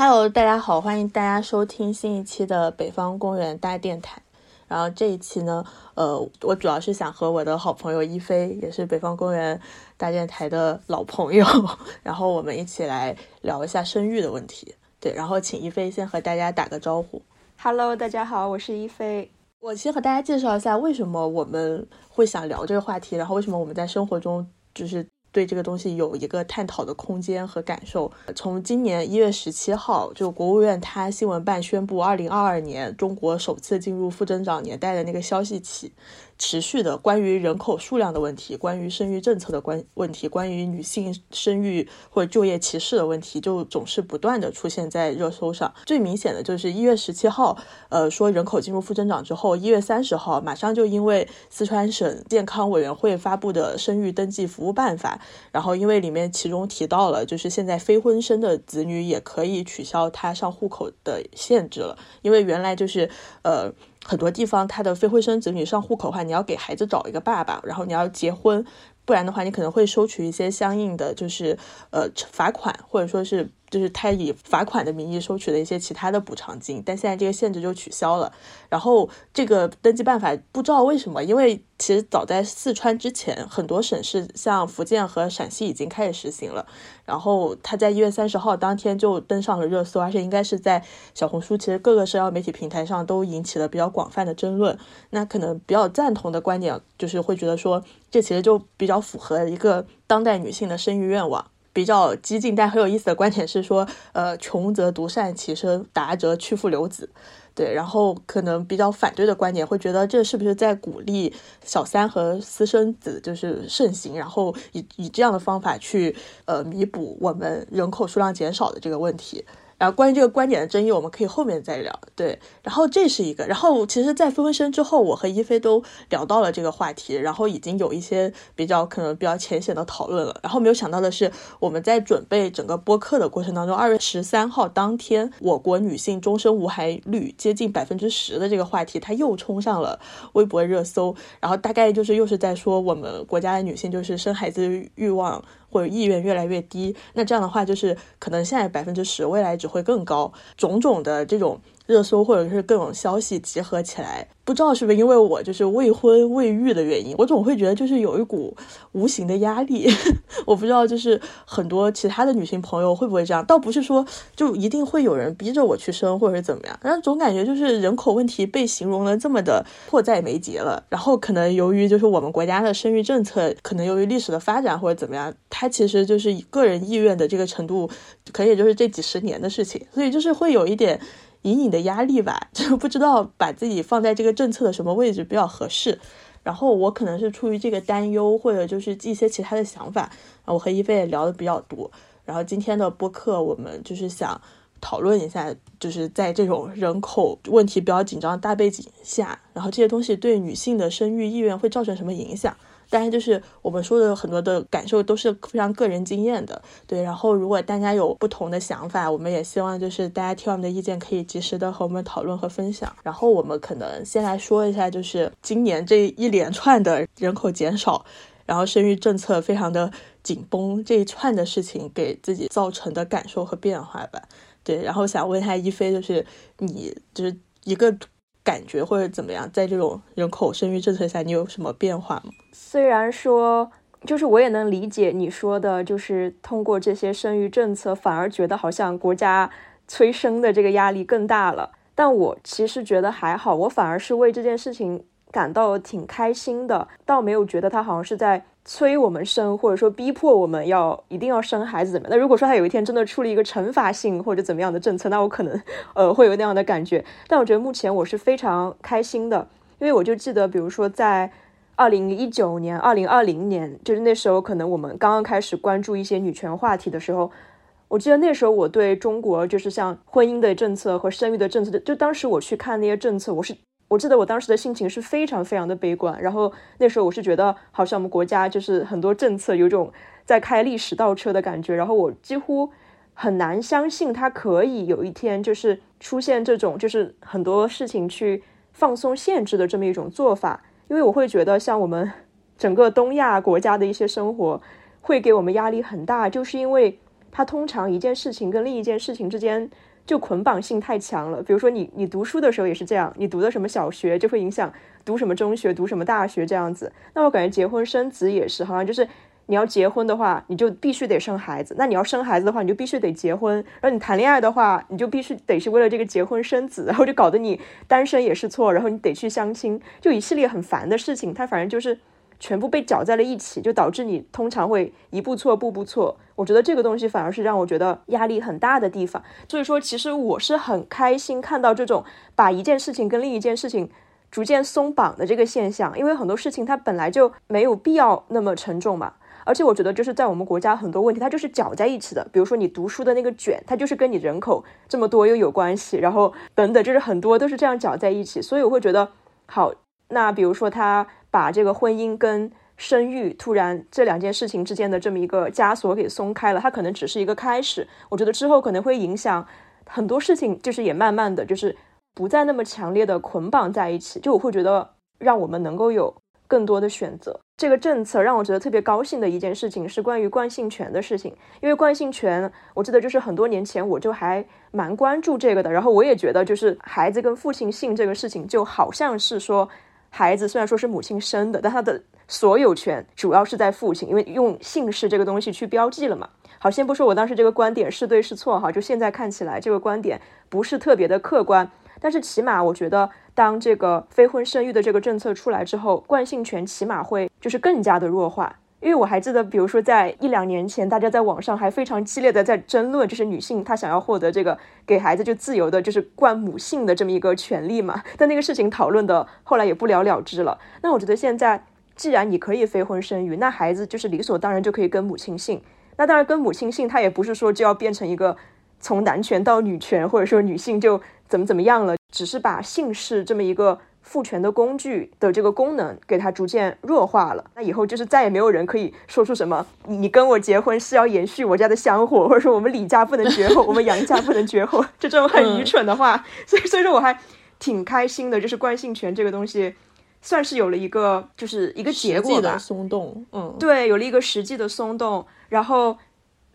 Hello，大家好，欢迎大家收听新一期的北方公园大电台。然后这一期呢，呃，我主要是想和我的好朋友一菲，也是北方公园大电台的老朋友，然后我们一起来聊一下生育的问题。对，然后请一菲先和大家打个招呼。Hello，大家好，我是一菲。我先和大家介绍一下为什么我们会想聊这个话题，然后为什么我们在生活中就是。对这个东西有一个探讨的空间和感受。从今年一月十七号，就国务院它新闻办宣布，二零二二年中国首次进入负增长年代的那个消息起。持续的关于人口数量的问题，关于生育政策的关问题，关于女性生育或者就业歧视的问题，就总是不断的出现在热搜上。最明显的就是一月十七号，呃，说人口进入负增长之后，一月三十号马上就因为四川省健康委员会发布的生育登记服务办法，然后因为里面其中提到了，就是现在非婚生的子女也可以取消他上户口的限制了，因为原来就是呃。很多地方，他的非婚生子女上户口的话，你要给孩子找一个爸爸，然后你要结婚，不然的话，你可能会收取一些相应的，就是呃罚款，或者说是。就是他以罚款的名义收取的一些其他的补偿金，但现在这个限制就取消了。然后这个登记办法不知道为什么，因为其实早在四川之前，很多省市像福建和陕西已经开始实行了。然后他在一月三十号当天就登上了热搜，而且应该是在小红书，其实各个社交媒体平台上都引起了比较广泛的争论。那可能比较赞同的观点就是会觉得说，这其实就比较符合一个当代女性的生育愿望。比较激进但很有意思的观点是说，呃，穷则独善其身，达则去父留子。对，然后可能比较反对的观点会觉得这是不是在鼓励小三和私生子就是盛行，然后以以这样的方法去呃弥补我们人口数量减少的这个问题。然后关于这个观点的争议，我们可以后面再聊。对，然后这是一个，然后其实，在分分身之后，我和一菲都聊到了这个话题，然后已经有一些比较可能比较浅显的讨论了。然后没有想到的是，我们在准备整个播客的过程当中，二月十三号当天，我国女性终身无孩率接近百分之十的这个话题，它又冲上了微博热搜。然后大概就是又是在说我们国家的女性就是生孩子欲望。或者意愿越来越低，那这样的话就是可能现在百分之十，未来只会更高，种种的这种。热搜或者是各种消息集合起来，不知道是不是因为我就是未婚未育的原因，我总会觉得就是有一股无形的压力。我不知道就是很多其他的女性朋友会不会这样，倒不是说就一定会有人逼着我去生或者是怎么样，但总感觉就是人口问题被形容的这么的迫在眉睫了。然后可能由于就是我们国家的生育政策，可能由于历史的发展或者怎么样，它其实就是以个人意愿的这个程度，可能也就是这几十年的事情，所以就是会有一点。隐隐的压力吧，就不知道把自己放在这个政策的什么位置比较合适。然后我可能是出于这个担忧，或者就是一些其他的想法，我和一菲也聊的比较多。然后今天的播客，我们就是想讨论一下，就是在这种人口问题比较紧张的大背景下，然后这些东西对女性的生育意愿会造成什么影响。当然，就是我们说的很多的感受都是非常个人经验的，对。然后，如果大家有不同的想法，我们也希望就是大家听我们的意见，可以及时的和我们讨论和分享。然后，我们可能先来说一下，就是今年这一连串的人口减少，然后生育政策非常的紧绷这一串的事情给自己造成的感受和变化吧。对。然后想问一下一菲，就是你就是一个。感觉或者怎么样，在这种人口生育政策下，你有什么变化吗？虽然说，就是我也能理解你说的，就是通过这些生育政策，反而觉得好像国家催生的这个压力更大了。但我其实觉得还好，我反而是为这件事情感到挺开心的，倒没有觉得他好像是在。催我们生，或者说逼迫我们要一定要生孩子怎么样？那如果说他有一天真的出了一个惩罚性或者怎么样的政策，那我可能 呃会有那样的感觉。但我觉得目前我是非常开心的，因为我就记得，比如说在二零一九年、二零二零年，就是那时候可能我们刚刚开始关注一些女权话题的时候，我记得那时候我对中国就是像婚姻的政策和生育的政策，就当时我去看那些政策，我是。我记得我当时的心情是非常非常的悲观，然后那时候我是觉得好像我们国家就是很多政策有种在开历史倒车的感觉，然后我几乎很难相信它可以有一天就是出现这种就是很多事情去放松限制的这么一种做法，因为我会觉得像我们整个东亚国家的一些生活会给我们压力很大，就是因为。它通常一件事情跟另一件事情之间就捆绑性太强了。比如说你你读书的时候也是这样，你读的什么小学就会影响读什么中学、读什么大学这样子。那我感觉结婚生子也是，好像就是你要结婚的话，你就必须得生孩子；那你要生孩子的话，你就必须得结婚。然后你谈恋爱的话，你就必须得是为了这个结婚生子，然后就搞得你单身也是错，然后你得去相亲，就一系列很烦的事情。它反正就是。全部被搅在了一起，就导致你通常会一步错步步错。我觉得这个东西反而是让我觉得压力很大的地方。所以说，其实我是很开心看到这种把一件事情跟另一件事情逐渐松绑的这个现象，因为很多事情它本来就没有必要那么沉重嘛。而且我觉得就是在我们国家很多问题它就是搅在一起的，比如说你读书的那个卷，它就是跟你人口这么多又有关系，然后等等，就是很多都是这样搅在一起。所以我会觉得，好，那比如说他。把这个婚姻跟生育突然这两件事情之间的这么一个枷锁给松开了，它可能只是一个开始。我觉得之后可能会影响很多事情，就是也慢慢的就是不再那么强烈的捆绑在一起。就我会觉得让我们能够有更多的选择。这个政策让我觉得特别高兴的一件事情是关于惯性权的事情，因为惯性权，我记得就是很多年前我就还蛮关注这个的。然后我也觉得就是孩子跟父亲姓这个事情，就好像是说。孩子虽然说是母亲生的，但他的所有权主要是在父亲，因为用姓氏这个东西去标记了嘛。好，先不说我当时这个观点是对是错哈，就现在看起来这个观点不是特别的客观，但是起码我觉得，当这个非婚生育的这个政策出来之后，惯性权起码会就是更加的弱化。因为我还记得，比如说在一两年前，大家在网上还非常激烈的在争论，就是女性她想要获得这个给孩子就自由的，就是冠母姓的这么一个权利嘛。但那个事情讨论的后来也不了了之了。那我觉得现在，既然你可以非婚生育，那孩子就是理所当然就可以跟母亲姓。那当然跟母亲姓，他也不是说就要变成一个从男权到女权，或者说女性就怎么怎么样了，只是把姓氏这么一个。父权的工具的这个功能给它逐渐弱化了，那以后就是再也没有人可以说出什么你你跟我结婚是要延续我家的香火，或者说我们李家不能绝后，我们杨家不能绝后，就这种很愚蠢的话。所以所以说我还挺开心的，就是惯性权这个东西算是有了一个就是一个结果吧，松动，嗯，对，有了一个实际的松动，然后。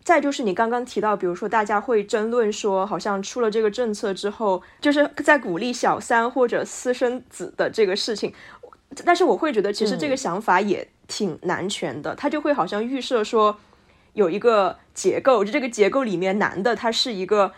再就是你刚刚提到，比如说大家会争论说，好像出了这个政策之后，就是在鼓励小三或者私生子的这个事情。但是我会觉得，其实这个想法也挺男权的，他就会好像预设说有一个结构，就这个结构里面男的他是一个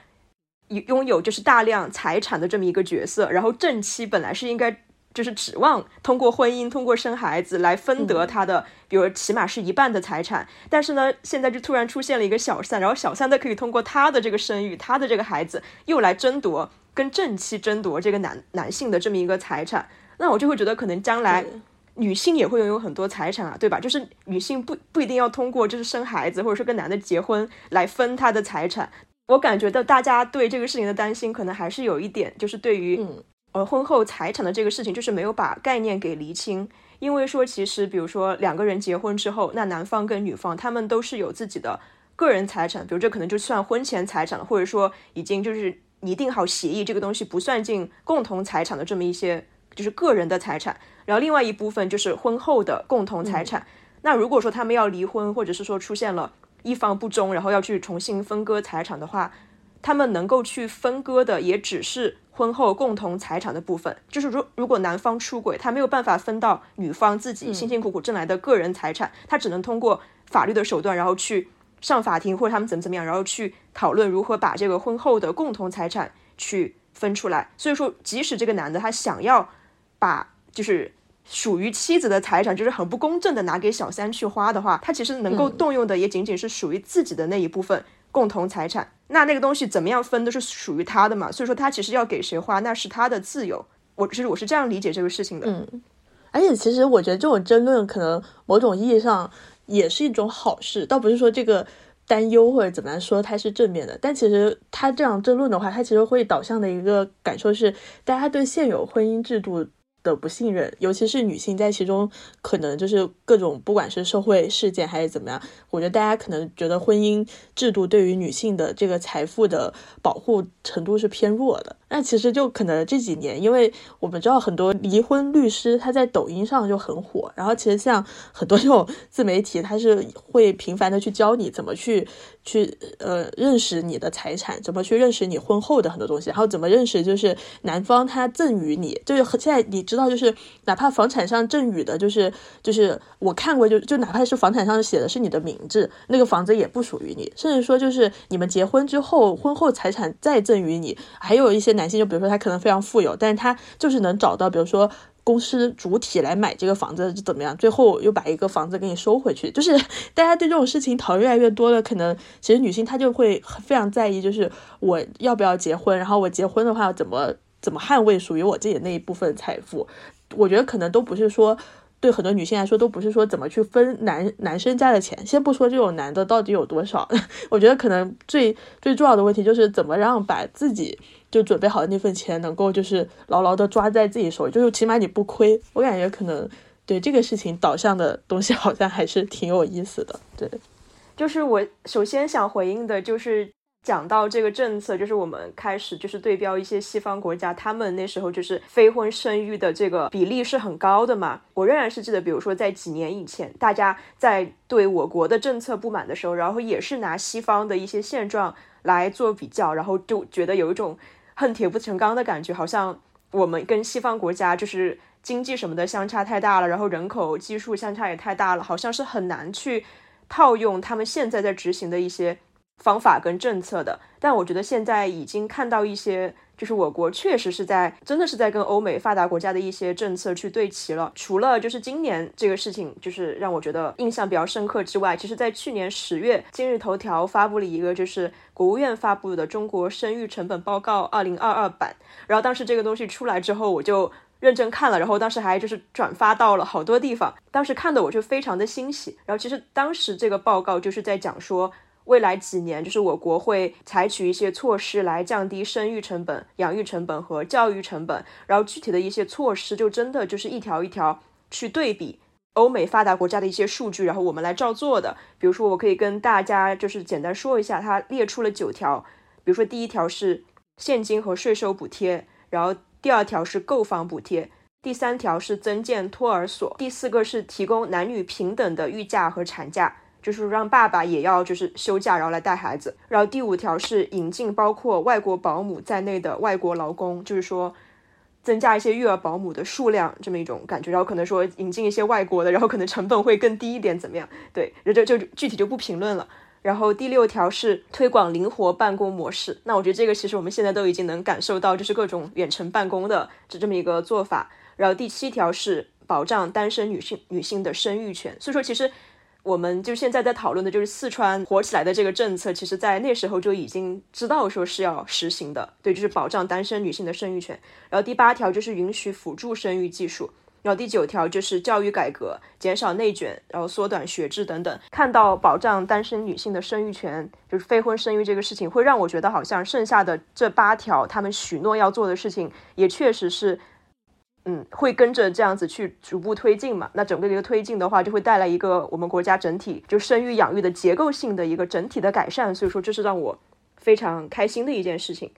拥有就是大量财产的这么一个角色，然后正妻本来是应该。就是指望通过婚姻、通过生孩子来分得他的，比如起码是一半的财产。但是呢，现在就突然出现了一个小三，然后小三的可以通过他的这个生育、他的这个孩子，又来争夺跟正妻争夺这个男男性的这么一个财产。那我就会觉得，可能将来女性也会拥有很多财产啊，对吧？就是女性不不一定要通过就是生孩子，或者说跟男的结婚来分他的财产。我感觉到大家对这个事情的担心，可能还是有一点，就是对于。呃，婚后财产的这个事情，就是没有把概念给厘清。因为说，其实比如说两个人结婚之后，那男方跟女方他们都是有自己的个人财产，比如这可能就算婚前财产了，或者说已经就是拟定好协议，这个东西不算进共同财产的这么一些就是个人的财产。然后另外一部分就是婚后的共同财产。那如果说他们要离婚，或者是说出现了一方不忠，然后要去重新分割财产的话，他们能够去分割的也只是。婚后共同财产的部分，就是如如果男方出轨，他没有办法分到女方自己辛辛苦苦挣来的个人财产，他只能通过法律的手段，然后去上法庭或者他们怎么怎么样，然后去讨论如何把这个婚后的共同财产去分出来。所以说，即使这个男的他想要把就是属于妻子的财产，就是很不公正的拿给小三去花的话，他其实能够动用的也仅仅是属于自己的那一部分。共同财产，那那个东西怎么样分都是属于他的嘛，所以说他其实要给谁花那是他的自由。我其实我是这样理解这个事情的。嗯，而且其实我觉得这种争论可能某种意义上也是一种好事，倒不是说这个担忧或者怎么样说它是正面的，但其实他这样争论的话，他其实会导向的一个感受是，大家对现有婚姻制度。的不信任，尤其是女性在其中，可能就是各种不管是社会事件还是怎么样，我觉得大家可能觉得婚姻制度对于女性的这个财富的保护程度是偏弱的。那其实就可能这几年，因为我们知道很多离婚律师他在抖音上就很火，然后其实像很多这种自媒体，他是会频繁的去教你怎么去去呃认识你的财产，怎么去认识你婚后的很多东西，然后怎么认识就是男方他赠与你，就是现在你知道就是哪怕房产上赠与的，就是就是我看过就就哪怕是房产上写的是你的名字，那个房子也不属于你，甚至说就是你们结婚之后婚后财产再赠与你，还有一些男性就比如说他可能非常富有，但是他就是能找到比如说。公司主体来买这个房子怎么样？最后又把一个房子给你收回去，就是 大家对这种事情讨论越来越多了。可能其实女性她就会非常在意，就是我要不要结婚，然后我结婚的话怎么怎么捍卫属于我自己的那一部分财富。我觉得可能都不是说。对很多女性来说，都不是说怎么去分男男生家的钱。先不说这种男的到底有多少，我觉得可能最最重要的问题就是怎么让把自己就准备好的那份钱能够就是牢牢的抓在自己手里，就是起码你不亏。我感觉可能对这个事情导向的东西 好像还是挺有意思的。对，就是我首先想回应的就是。讲到这个政策，就是我们开始就是对标一些西方国家，他们那时候就是非婚生育的这个比例是很高的嘛。我仍然是记得，比如说在几年以前，大家在对我国的政策不满的时候，然后也是拿西方的一些现状来做比较，然后就觉得有一种恨铁不成钢的感觉，好像我们跟西方国家就是经济什么的相差太大了，然后人口基数相差也太大了，好像是很难去套用他们现在在执行的一些。方法跟政策的，但我觉得现在已经看到一些，就是我国确实是在真的是在跟欧美发达国家的一些政策去对齐了。除了就是今年这个事情，就是让我觉得印象比较深刻之外，其实在去年十月，今日头条发布了一个就是国务院发布的《中国生育成本报告二零二二版》，然后当时这个东西出来之后，我就认真看了，然后当时还就是转发到了好多地方，当时看的我就非常的欣喜。然后其实当时这个报告就是在讲说。未来几年，就是我国会采取一些措施来降低生育成本、养育成本和教育成本。然后具体的一些措施，就真的就是一条一条去对比欧美发达国家的一些数据，然后我们来照做的。比如说，我可以跟大家就是简单说一下，它列出了九条。比如说，第一条是现金和税收补贴，然后第二条是购房补贴，第三条是增建托儿所，第四个是提供男女平等的育假和产假。就是让爸爸也要就是休假，然后来带孩子。然后第五条是引进包括外国保姆在内的外国劳工，就是说增加一些育儿保姆的数量这么一种感觉。然后可能说引进一些外国的，然后可能成本会更低一点，怎么样？对，这就就具体就不评论了。然后第六条是推广灵活办公模式。那我觉得这个其实我们现在都已经能感受到，就是各种远程办公的这这么一个做法。然后第七条是保障单身女性女性的生育权。所以说其实。我们就现在在讨论的，就是四川火起来的这个政策，其实在那时候就已经知道说是要实行的，对，就是保障单身女性的生育权。然后第八条就是允许辅助生育技术，然后第九条就是教育改革，减少内卷，然后缩短学制等等。看到保障单身女性的生育权，就是非婚生育这个事情，会让我觉得好像剩下的这八条，他们许诺要做的事情，也确实是。嗯，会跟着这样子去逐步推进嘛？那整个一个推进的话，就会带来一个我们国家整体就生育养育的结构性的一个整体的改善。所以说，这是让我非常开心的一件事情。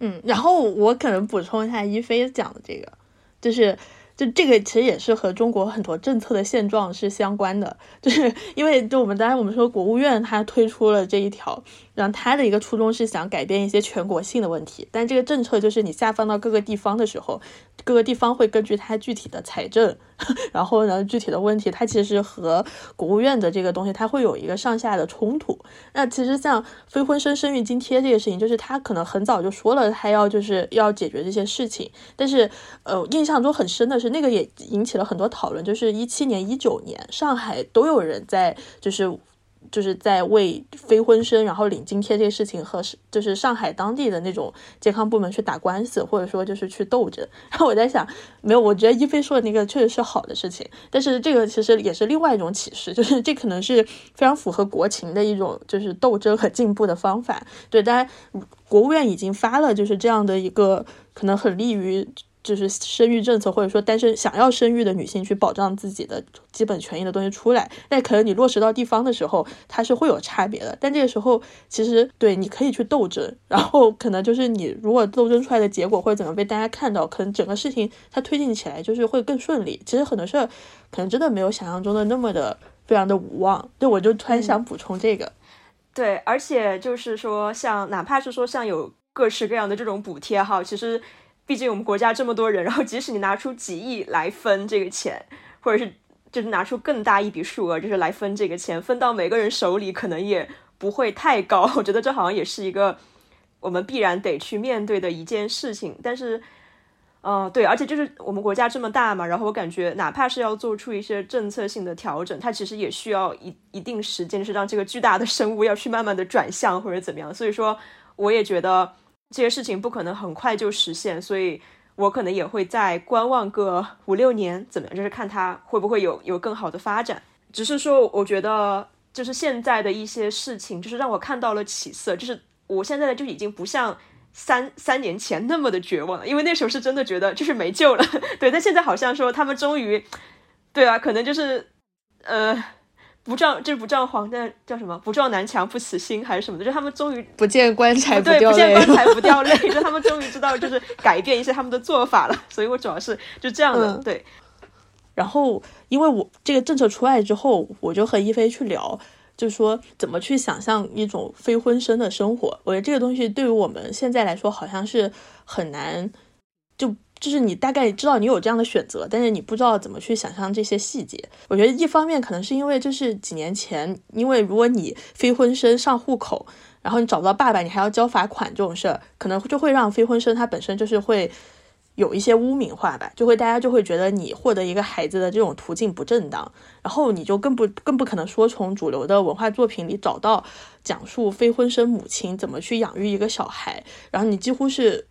嗯，然后我可能补充一下一菲讲的这个，就是。就这个其实也是和中国很多政策的现状是相关的，就是因为就我们当然我们说国务院它推出了这一条，然后他的一个初衷是想改变一些全国性的问题，但这个政策就是你下放到各个地方的时候，各个地方会根据它具体的财政，然后呢具体的问题，它其实和国务院的这个东西它会有一个上下的冲突。那其实像非婚生生育津贴这个事情，就是他可能很早就说了他要就是要解决这些事情，但是呃印象中很深的是。那个也引起了很多讨论，就是一七年、一九年，上海都有人在，就是就是在为非婚生然后领津贴这个事情和是就是上海当地的那种健康部门去打官司，或者说就是去斗争。然后我在想，没有，我觉得一菲说的那个确实是好的事情，但是这个其实也是另外一种启示，就是这可能是非常符合国情的一种就是斗争和进步的方法。对，当然国务院已经发了就是这样的一个可能很利于。就是生育政策，或者说单身想要生育的女性去保障自己的基本权益的东西出来，那可能你落实到地方的时候，它是会有差别的。但这个时候，其实对你可以去斗争，然后可能就是你如果斗争出来的结果或者怎么被大家看到，可能整个事情它推进起来就是会更顺利。其实很多事儿可能真的没有想象中的那么的非常的无望。对，我就突然想补充这个。对，而且就是说，像哪怕是说像有各式各样的这种补贴哈，其实毕竟我们国家这么多人，然后即使你拿出几亿来分这个钱，或者是就是拿出更大一笔数额，就是来分这个钱，分到每个人手里，可能也不会太高。我觉得这好像也是一个我们必然得去面对的一件事情，但是。嗯，对，而且就是我们国家这么大嘛，然后我感觉哪怕是要做出一些政策性的调整，它其实也需要一一定时间，就是让这个巨大的生物要去慢慢的转向或者怎么样。所以说，我也觉得这些事情不可能很快就实现，所以我可能也会再观望个五六年，怎么样，就是看它会不会有有更好的发展。只是说，我觉得就是现在的一些事情，就是让我看到了起色，就是我现在的就已经不像。三三年前那么的绝望了，因为那时候是真的觉得就是没救了，对。但现在好像说他们终于，对啊，可能就是，呃，不撞这不撞黄，的叫什么？不撞南墙不死心还是什么的？就他们终于不见棺材不掉泪，不见棺材不掉泪，就他们终于知道就是改变一些他们的做法了。所以我主要是就这样的对。然后因为我这个政策出来之后，我就和一菲去聊。就是说，怎么去想象一种非婚生的生活？我觉得这个东西对于我们现在来说，好像是很难。就就是你大概知道你有这样的选择，但是你不知道怎么去想象这些细节。我觉得一方面可能是因为，就是几年前，因为如果你非婚生上户口，然后你找不到爸爸，你还要交罚款这种事儿，可能就会让非婚生他本身就是会。有一些污名化吧，就会大家就会觉得你获得一个孩子的这种途径不正当，然后你就更不更不可能说从主流的文化作品里找到讲述非婚生母亲怎么去养育一个小孩，然后你几乎是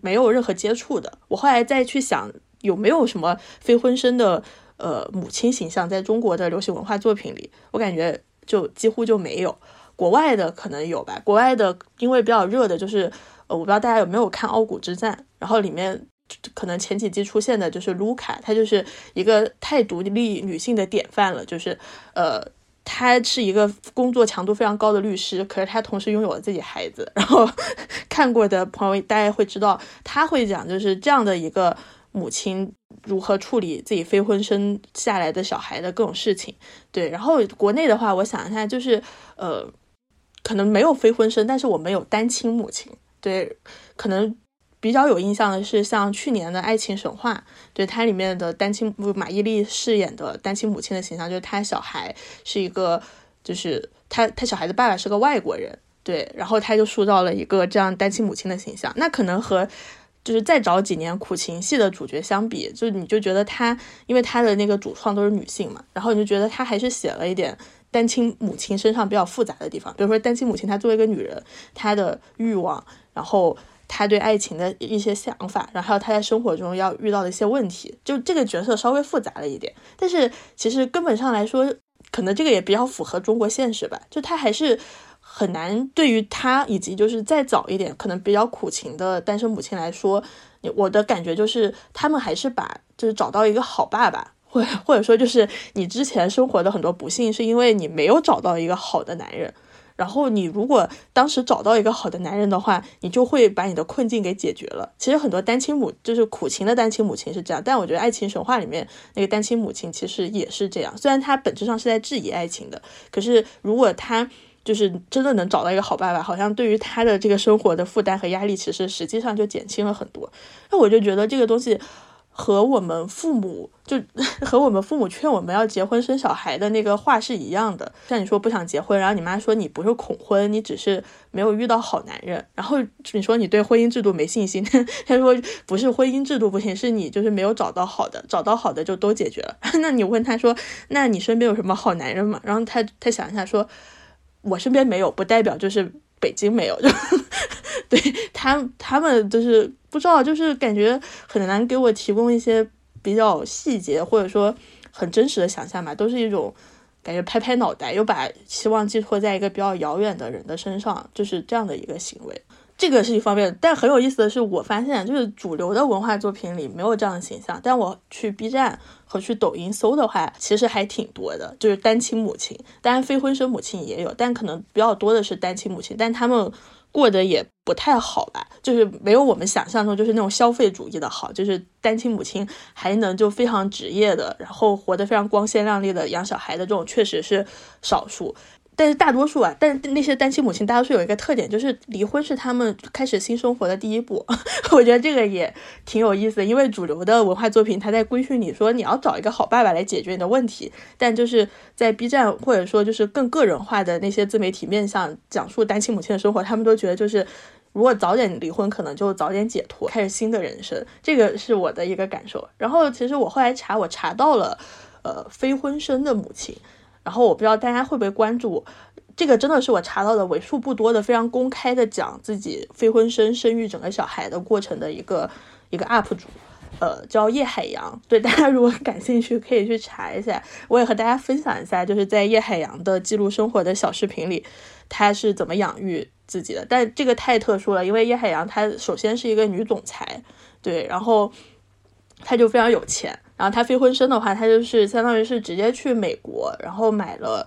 没有任何接触的。我后来再去想有没有什么非婚生的呃母亲形象在中国的流行文化作品里，我感觉就几乎就没有。国外的可能有吧，国外的因为比较热的就是呃我不知道大家有没有看《傲骨之战》，然后里面。可能前几季出现的就是卢卡，她就是一个太独立女性的典范了。就是，呃，她是一个工作强度非常高的律师，可是她同时拥有了自己孩子。然后看过的朋友大家会知道，她会讲就是这样的一个母亲如何处理自己非婚生下来的小孩的各种事情。对，然后国内的话，我想一下，就是呃，可能没有非婚生，但是我们有单亲母亲。对，可能。比较有印象的是，像去年的《爱情神话》，对它里面的单亲，马伊琍饰演的单亲母亲的形象，就是她小孩是一个，就是她她小孩的爸爸是个外国人，对，然后她就塑造了一个这样单亲母亲的形象。那可能和就是再早几年苦情戏的主角相比，就你就觉得她，因为她的那个主创都是女性嘛，然后你就觉得她还是写了一点单亲母亲身上比较复杂的地方，比如说单亲母亲她作为一个女人，她的欲望，然后。他对爱情的一些想法，然后还有他在生活中要遇到的一些问题，就这个角色稍微复杂了一点。但是其实根本上来说，可能这个也比较符合中国现实吧。就他还是很难对于他以及就是再早一点可能比较苦情的单身母亲来说，我的感觉就是他们还是把就是找到一个好爸爸，或或者说就是你之前生活的很多不幸是因为你没有找到一个好的男人。然后你如果当时找到一个好的男人的话，你就会把你的困境给解决了。其实很多单亲母就是苦情的单亲母亲是这样，但我觉得爱情神话里面那个单亲母亲其实也是这样。虽然她本质上是在质疑爱情的，可是如果她就是真的能找到一个好爸爸，好像对于她的这个生活的负担和压力，其实实际上就减轻了很多。那我就觉得这个东西。和我们父母 就 和我们父母劝我们要结婚生小孩的那个话是一样的。像你说不想结婚，然后你妈说你不是恐婚，你只是没有遇到好男人。然后你说你对婚姻制度没信心，他说不是婚姻制度不行，是你就是没有找到好的，找到好的就都解决了。那你问他说，那你身边有什么好男人吗？然后他他想一下说，我身边没有，不代表就是北京没有。就对他他们就是。不知道，就是感觉很难给我提供一些比较细节或者说很真实的想象吧，都是一种感觉拍拍脑袋，又把希望寄托在一个比较遥远的人的身上，就是这样的一个行为。这个是一方面，但很有意思的是，我发现就是主流的文化作品里没有这样的形象，但我去 B 站我去抖音搜的话，其实还挺多的，就是单亲母亲，当然非婚生母亲也有，但可能比较多的是单亲母亲，但他们。过得也不太好吧，就是没有我们想象中就是那种消费主义的好，就是单亲母亲还能就非常职业的，然后活得非常光鲜亮丽的养小孩的这种确实是少数。但是大多数啊，但那些单亲母亲，大多数有一个特点，就是离婚是他们开始新生活的第一步。我觉得这个也挺有意思，因为主流的文化作品，它在规训你说你要找一个好爸爸来解决你的问题，但就是在 B 站或者说就是更个人化的那些自媒体面向讲述单亲母亲的生活，他们都觉得就是如果早点离婚，可能就早点解脱，开始新的人生。这个是我的一个感受。然后其实我后来查，我查到了，呃，非婚生的母亲。然后我不知道大家会不会关注，这个真的是我查到的为数不多的非常公开的讲自己非婚生生育整个小孩的过程的一个一个 UP 主，呃，叫叶海洋。对大家如果感兴趣，可以去查一下。我也和大家分享一下，就是在叶海洋的记录生活的小视频里，他是怎么养育自己的。但这个太特殊了，因为叶海洋她首先是一个女总裁，对，然后她就非常有钱。然后他非婚生的话，他就是相当于是直接去美国，然后买了，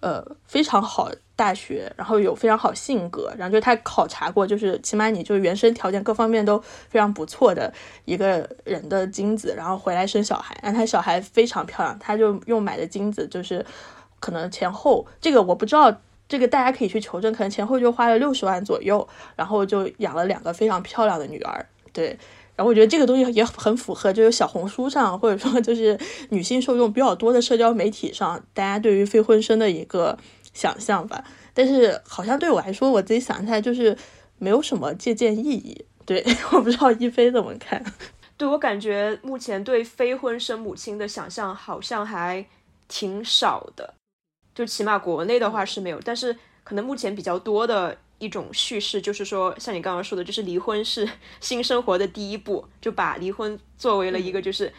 呃，非常好大学，然后有非常好性格，然后就他考察过，就是起码你就原生条件各方面都非常不错的一个人的精子，然后回来生小孩，然后他小孩非常漂亮，他就用买的精子，就是可能前后这个我不知道，这个大家可以去求证，可能前后就花了六十万左右，然后就养了两个非常漂亮的女儿，对。然后我觉得这个东西也很符合，就是小红书上或者说就是女性受众比较多的社交媒体上，大家对于非婚生的一个想象吧。但是好像对我来说，我自己想起来就是没有什么借鉴意义。对，我不知道一菲怎么看。对我感觉目前对非婚生母亲的想象好像还挺少的，就起码国内的话是没有，但是可能目前比较多的。一种叙事就是说，像你刚刚说的，就是离婚是 新生活的第一步，就把离婚作为了一个就是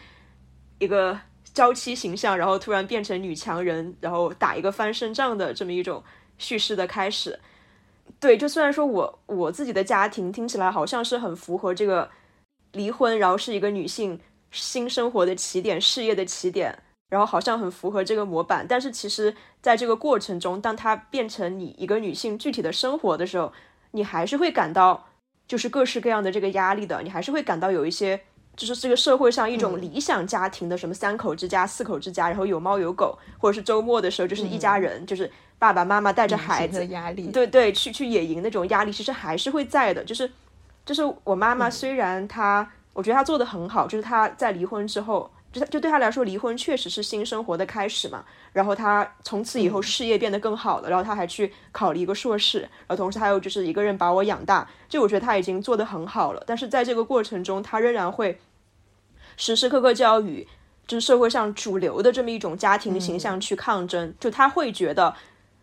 一个娇妻形象，然后突然变成女强人，然后打一个翻身仗的这么一种叙事的开始。对，就虽然说我我自己的家庭听起来好像是很符合这个离婚，然后是一个女性新生活的起点、事业的起点。然后好像很符合这个模板，但是其实在这个过程中，当它变成你一个女性具体的生活的时候，你还是会感到就是各式各样的这个压力的，你还是会感到有一些就是这个社会上一种理想家庭的什么三口之家、四口之家，然后有猫有狗，或者是周末的时候就是一家人，就是爸爸妈妈带着孩子，压力，对对，去去野营那种压力，其实还是会在的。就是就是我妈妈虽然她，我觉得她做的很好，就是她在离婚之后。就就对他来说，离婚确实是新生活的开始嘛。然后他从此以后事业变得更好了，然后他还去考了一个硕士，然后同时还有就是一个人把我养大。就我觉得他已经做得很好了。但是在这个过程中，他仍然会时时刻刻就要与就是社会上主流的这么一种家庭形象去抗争。就他会觉得，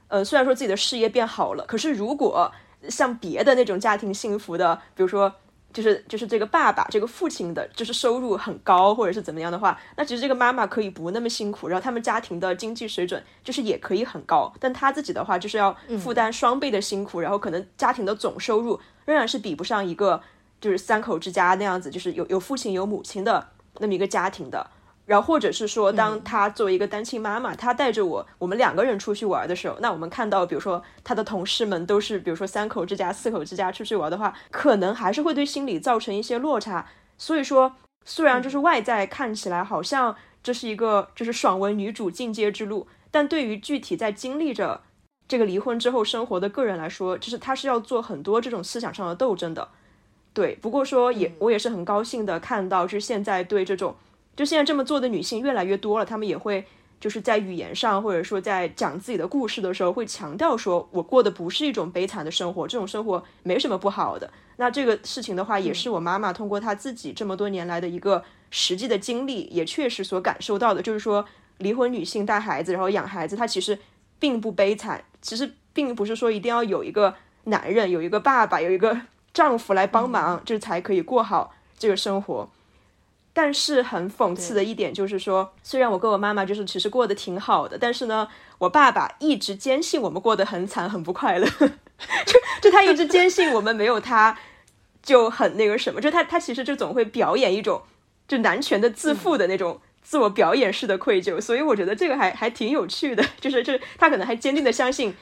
呃，虽然说自己的事业变好了，可是如果像别的那种家庭幸福的，比如说。就是就是这个爸爸这个父亲的，就是收入很高或者是怎么样的话，那其实这个妈妈可以不那么辛苦，然后他们家庭的经济水准就是也可以很高，但他自己的话就是要负担双倍的辛苦，然后可能家庭的总收入仍然是比不上一个就是三口之家那样子，就是有有父亲有母亲的那么一个家庭的。然后，或者是说，当他作为一个单亲妈妈，她带着我，我们两个人出去玩的时候，那我们看到，比如说她的同事们都是，比如说三口之家、四口之家出去玩的话，可能还是会对心理造成一些落差。所以说，虽然就是外在看起来好像这是一个就是爽文女主进阶之路，但对于具体在经历着这个离婚之后生活的个人来说，就是他是要做很多这种思想上的斗争的。对，不过说也我也是很高兴的看到，就是现在对这种。就现在这么做的女性越来越多了，她们也会就是在语言上，或者说在讲自己的故事的时候，会强调说，我过的不是一种悲惨的生活，这种生活没什么不好的。那这个事情的话，也是我妈妈通过她自己这么多年来的一个实际的经历，也确实所感受到的，就是说，离婚女性带孩子，然后养孩子，她其实并不悲惨，其实并不是说一定要有一个男人，有一个爸爸，有一个 丈夫来帮忙，这才可以过好这个生活。但是很讽刺的一点就是说，虽然我跟我妈妈就是其实过得挺好的，但是呢，我爸爸一直坚信我们过得很惨很不快乐，就就他一直坚信我们没有他就很那个什么，就他他其实就总会表演一种就男权的自负的那种自我表演式的愧疚，所以我觉得这个还还挺有趣的，就是就是他可能还坚定的相信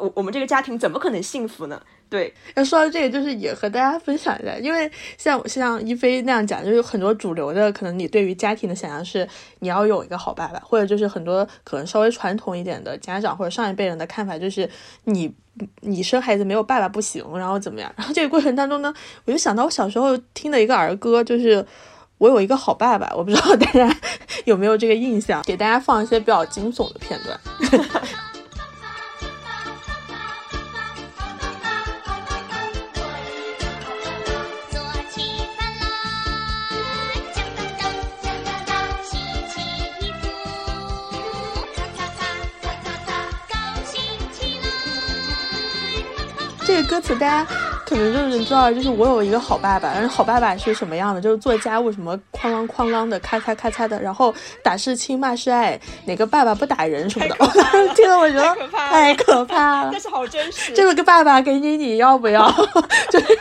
我我们这个家庭怎么可能幸福呢？对，要说到这个，就是也和大家分享一下，因为像像一菲那样讲，就是很多主流的，可能你对于家庭的想象是你要有一个好爸爸，或者就是很多可能稍微传统一点的家长或者上一辈人的看法，就是你你生孩子没有爸爸不行，然后怎么样？然后这个过程当中呢，我就想到我小时候听的一个儿歌，就是我有一个好爸爸，我不知道大家 有没有这个印象，给大家放一些比较惊悚的片段。这个歌词大家可能就是知道，就是我有一个好爸爸，然后好爸爸是什么样的？就是做家务什么哐啷哐啷的，咔嚓咔嚓的，然后打是亲，骂是爱，哪个爸爸不打人什么的？听 了我觉得太可怕了，但是好真实。这个爸爸给你，你要不要？就是，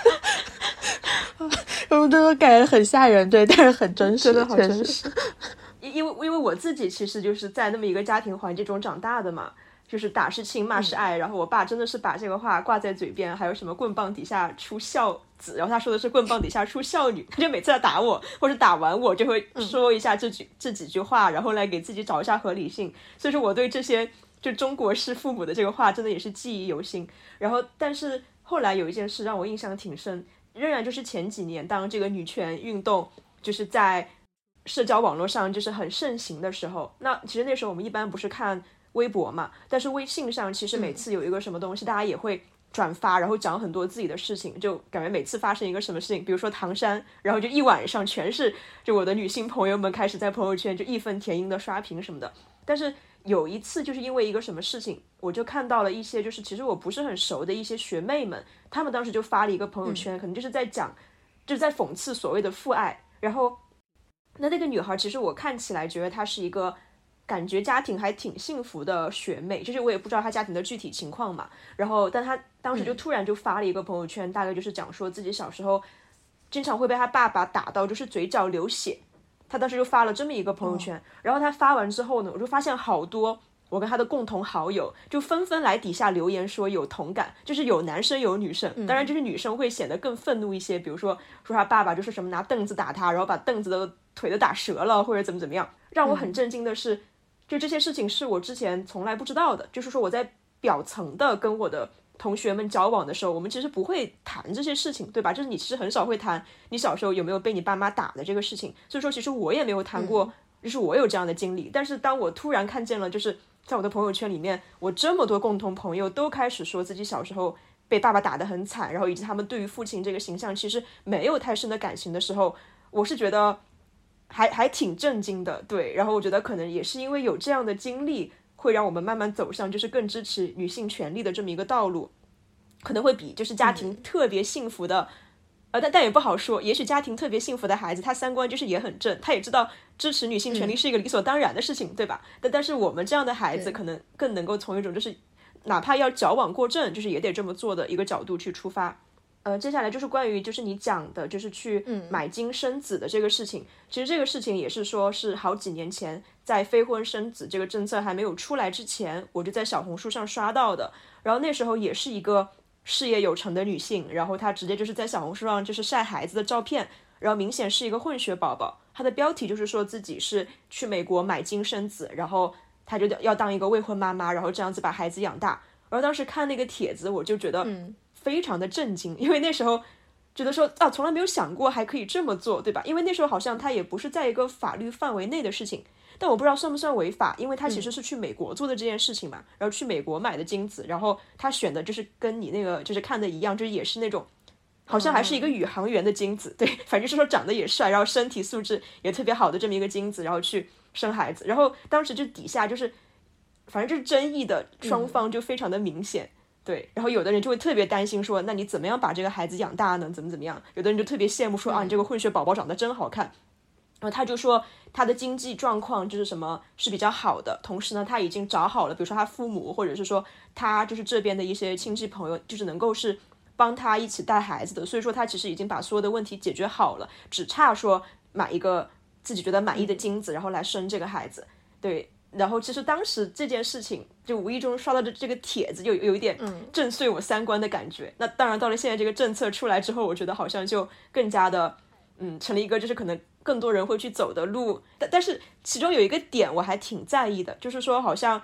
我这个感觉 很吓人，对，但是很真实，真的好真实。因因为因为我自己其实就是在那么一个家庭环境中长大的嘛。就是打是亲，骂是爱，然后我爸真的是把这个话挂在嘴边，还有什么棍棒底下出孝子，然后他说的是棍棒底下出孝女，他就每次要打我或者打完我就会说一下这句这几句话，然后来给自己找一下合理性。所以说我对这些就中国式父母的这个话真的也是记忆犹新。然后但是后来有一件事让我印象挺深，仍然就是前几年当这个女权运动就是在社交网络上就是很盛行的时候，那其实那时候我们一般不是看。微博嘛，但是微信上其实每次有一个什么东西，大家也会转发，然后讲很多自己的事情，就感觉每次发生一个什么事情，比如说唐山，然后就一晚上全是就我的女性朋友们开始在朋友圈就义愤填膺的刷屏什么的。但是有一次就是因为一个什么事情，我就看到了一些就是其实我不是很熟的一些学妹们，她们当时就发了一个朋友圈，可能就是在讲，就是在讽刺所谓的父爱。然后那那个女孩其实我看起来觉得她是一个。感觉家庭还挺幸福的学妹，就是我也不知道她家庭的具体情况嘛。然后，但她当时就突然就发了一个朋友圈，大概就是讲说自己小时候经常会被她爸爸打到，就是嘴角流血。她当时就发了这么一个朋友圈。然后她发完之后呢，我就发现好多我跟她的共同好友就纷纷来底下留言说有同感，就是有男生有女生，当然就是女生会显得更愤怒一些，比如说说她爸爸就是什么拿凳子打她，然后把凳子的腿都打折了，或者怎么怎么样。让我很震惊的是。就这些事情是我之前从来不知道的，就是说我在表层的跟我的同学们交往的时候，我们其实不会谈这些事情，对吧？就是你其实很少会谈你小时候有没有被你爸妈打的这个事情，所以说其实我也没有谈过，就是我有这样的经历。但是当我突然看见了，就是在我的朋友圈里面，我这么多共同朋友都开始说自己小时候被爸爸打得很惨，然后以及他们对于父亲这个形象其实没有太深的感情的时候，我是觉得。还还挺震惊的，对。然后我觉得可能也是因为有这样的经历，会让我们慢慢走上就是更支持女性权利的这么一个道路，可能会比就是家庭特别幸福的，呃，但但也不好说。也许家庭特别幸福的孩子，他三观就是也很正，他也知道支持女性权利是一个理所当然的事情，对吧？但但是我们这样的孩子，可能更能够从一种就是哪怕要矫枉过正，就是也得这么做的一个角度去出发。呃，接下来就是关于就是你讲的，就是去买金生子的这个事情。其实这个事情也是说，是好几年前在非婚生子这个政策还没有出来之前，我就在小红书上刷到的。然后那时候也是一个事业有成的女性，然后她直接就是在小红书上就是晒孩子的照片，然后明显是一个混血宝宝。她的标题就是说自己是去美国买金生子，然后她就要当一个未婚妈妈，然后这样子把孩子养大。然后当时看那个帖子，我就觉得。非常的震惊，因为那时候觉得说啊，从来没有想过还可以这么做，对吧？因为那时候好像他也不是在一个法律范围内的事情，但我不知道算不算违法，因为他其实是去美国做的这件事情嘛，然后去美国买的精子，然后他选的就是跟你那个就是看的一样，就是也是那种好像还是一个宇航员的精子，对，反正是说长得也帅，然后身体素质也特别好的这么一个精子，然后去生孩子，然后当时就底下就是反正就是争议的双方就非常的明显。对，然后有的人就会特别担心说，那你怎么样把这个孩子养大呢？怎么怎么样？有的人就特别羡慕说，啊，你这个混血宝宝长得真好看。然后他就说，他的经济状况就是什么是比较好的，同时呢，他已经找好了，比如说他父母，或者是说他就是这边的一些亲戚朋友，就是能够是帮他一起带孩子的。所以说他其实已经把所有的问题解决好了，只差说买一个自己觉得满意的精子，然后来生这个孩子。对。然后其实当时这件事情就无意中刷到的这个帖子，就有一点震碎我三观的感觉。那当然到了现在这个政策出来之后，我觉得好像就更加的，嗯，成了一个就是可能更多人会去走的路。但但是其中有一个点我还挺在意的，就是说好像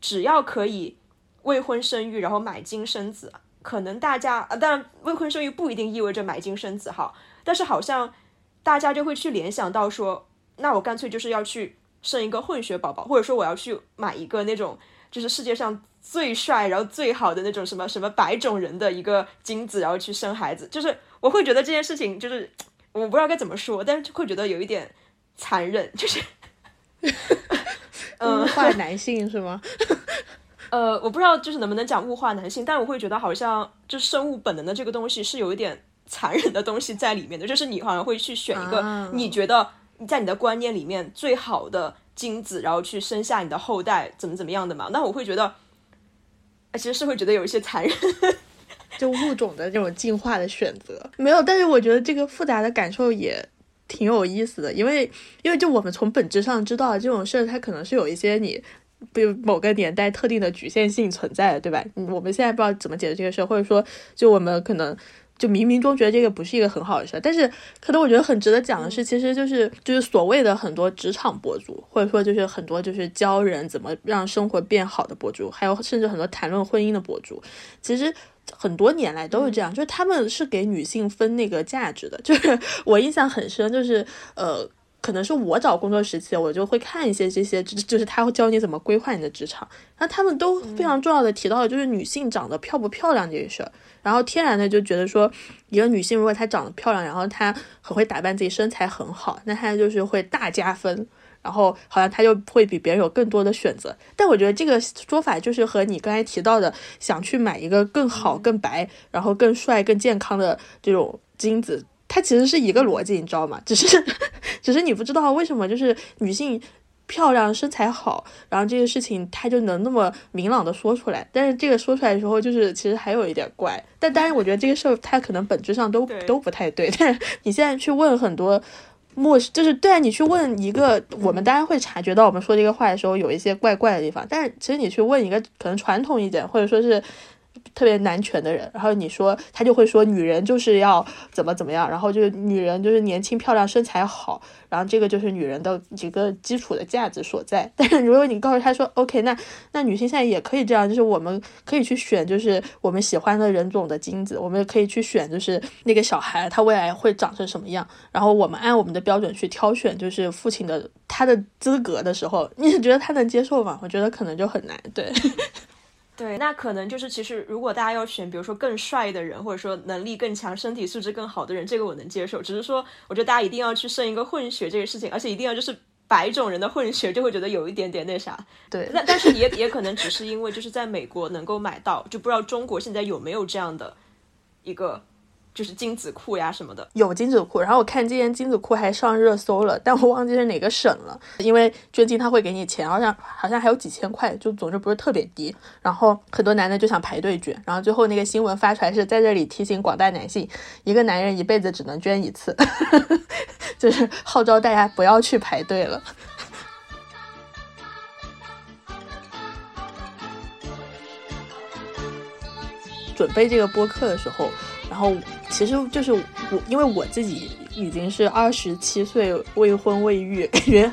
只要可以未婚生育，然后买精生子，可能大家啊，当然未婚生育不一定意味着买精生子哈，但是好像大家就会去联想到说，那我干脆就是要去。生一个混血宝宝，或者说我要去买一个那种就是世界上最帅然后最好的那种什么什么白种人的一个精子，然后去生孩子，就是我会觉得这件事情就是我不知道该怎么说，但是会觉得有一点残忍，就是物化 男性是吗？呃，我不知道就是能不能讲物化男性，但我会觉得好像就生物本能的这个东西是有一点残忍的东西在里面的，就是你好像会去选一个你觉得。在你的观念里面，最好的精子，然后去生下你的后代，怎么怎么样的嘛？那我会觉得，其实是会觉得有一些残忍，就物种的这种进化的选择没有。但是我觉得这个复杂的感受也挺有意思的，因为因为就我们从本质上知道这种事儿，它可能是有一些你比如某个年代特定的局限性存在的，对吧？我们现在不知道怎么解释这个事儿，或者说就我们可能。就冥冥中觉得这个不是一个很好的事，但是可能我觉得很值得讲的是，其实就是就是所谓的很多职场博主，或者说就是很多就是教人怎么让生活变好的博主，还有甚至很多谈论婚姻的博主，其实很多年来都是这样，就是他们是给女性分那个价值的。就是我印象很深，就是呃，可能是我找工作时期，我就会看一些这些，就是他会教你怎么规划你的职场，那他们都非常重要的提到的就是女性长得漂不漂亮这个事儿。然后天然的就觉得说，一个女性如果她长得漂亮，然后她很会打扮自己，身材很好，那她就是会大加分。然后好像她就会比别人有更多的选择。但我觉得这个说法就是和你刚才提到的，想去买一个更好、更白、然后更帅、更健康的这种精子，它其实是一个逻辑，你知道吗？只是，只是你不知道为什么就是女性。漂亮身材好，然后这个事情他就能那么明朗的说出来，但是这个说出来的时候，就是其实还有一点怪。但当然，我觉得这个事儿他可能本质上都都不太对。但是你现在去问很多陌生，就是对啊，你去问一个，我们当然会察觉到我们说这个话的时候有一些怪怪的地方。但是其实你去问一个可能传统一点，或者说是。特别男权的人，然后你说他就会说女人就是要怎么怎么样，然后就是女人就是年轻漂亮身材好，然后这个就是女人的一个基础的价值所在。但是如果你告诉他说 OK，那那女性现在也可以这样，就是我们可以去选，就是我们喜欢的人种的精子，我们可以去选，就是那个小孩他未来会长成什么样，然后我们按我们的标准去挑选，就是父亲的他的资格的时候，你觉得他能接受吗？我觉得可能就很难，对。对，那可能就是其实，如果大家要选，比如说更帅的人，或者说能力更强、身体素质更好的人，这个我能接受。只是说，我觉得大家一定要去生一个混血这个事情，而且一定要就是白种人的混血，就会觉得有一点点那啥。对，但但是也也可能只是因为就是在美国能够买到，就不知道中国现在有没有这样的一个。就是精子库呀什么的，有精子库。然后我看今年精子库还上热搜了，但我忘记是哪个省了。因为捐精他会给你钱，好像好像还有几千块，就总之不是特别低。然后很多男的就想排队捐，然后最后那个新闻发出来是在这里提醒广大男性，一个男人一辈子只能捐一次，就是号召大家不要去排队了。准备这个播客的时候。然后其实就是我，因为我自己已经是二十七岁未婚未育，感觉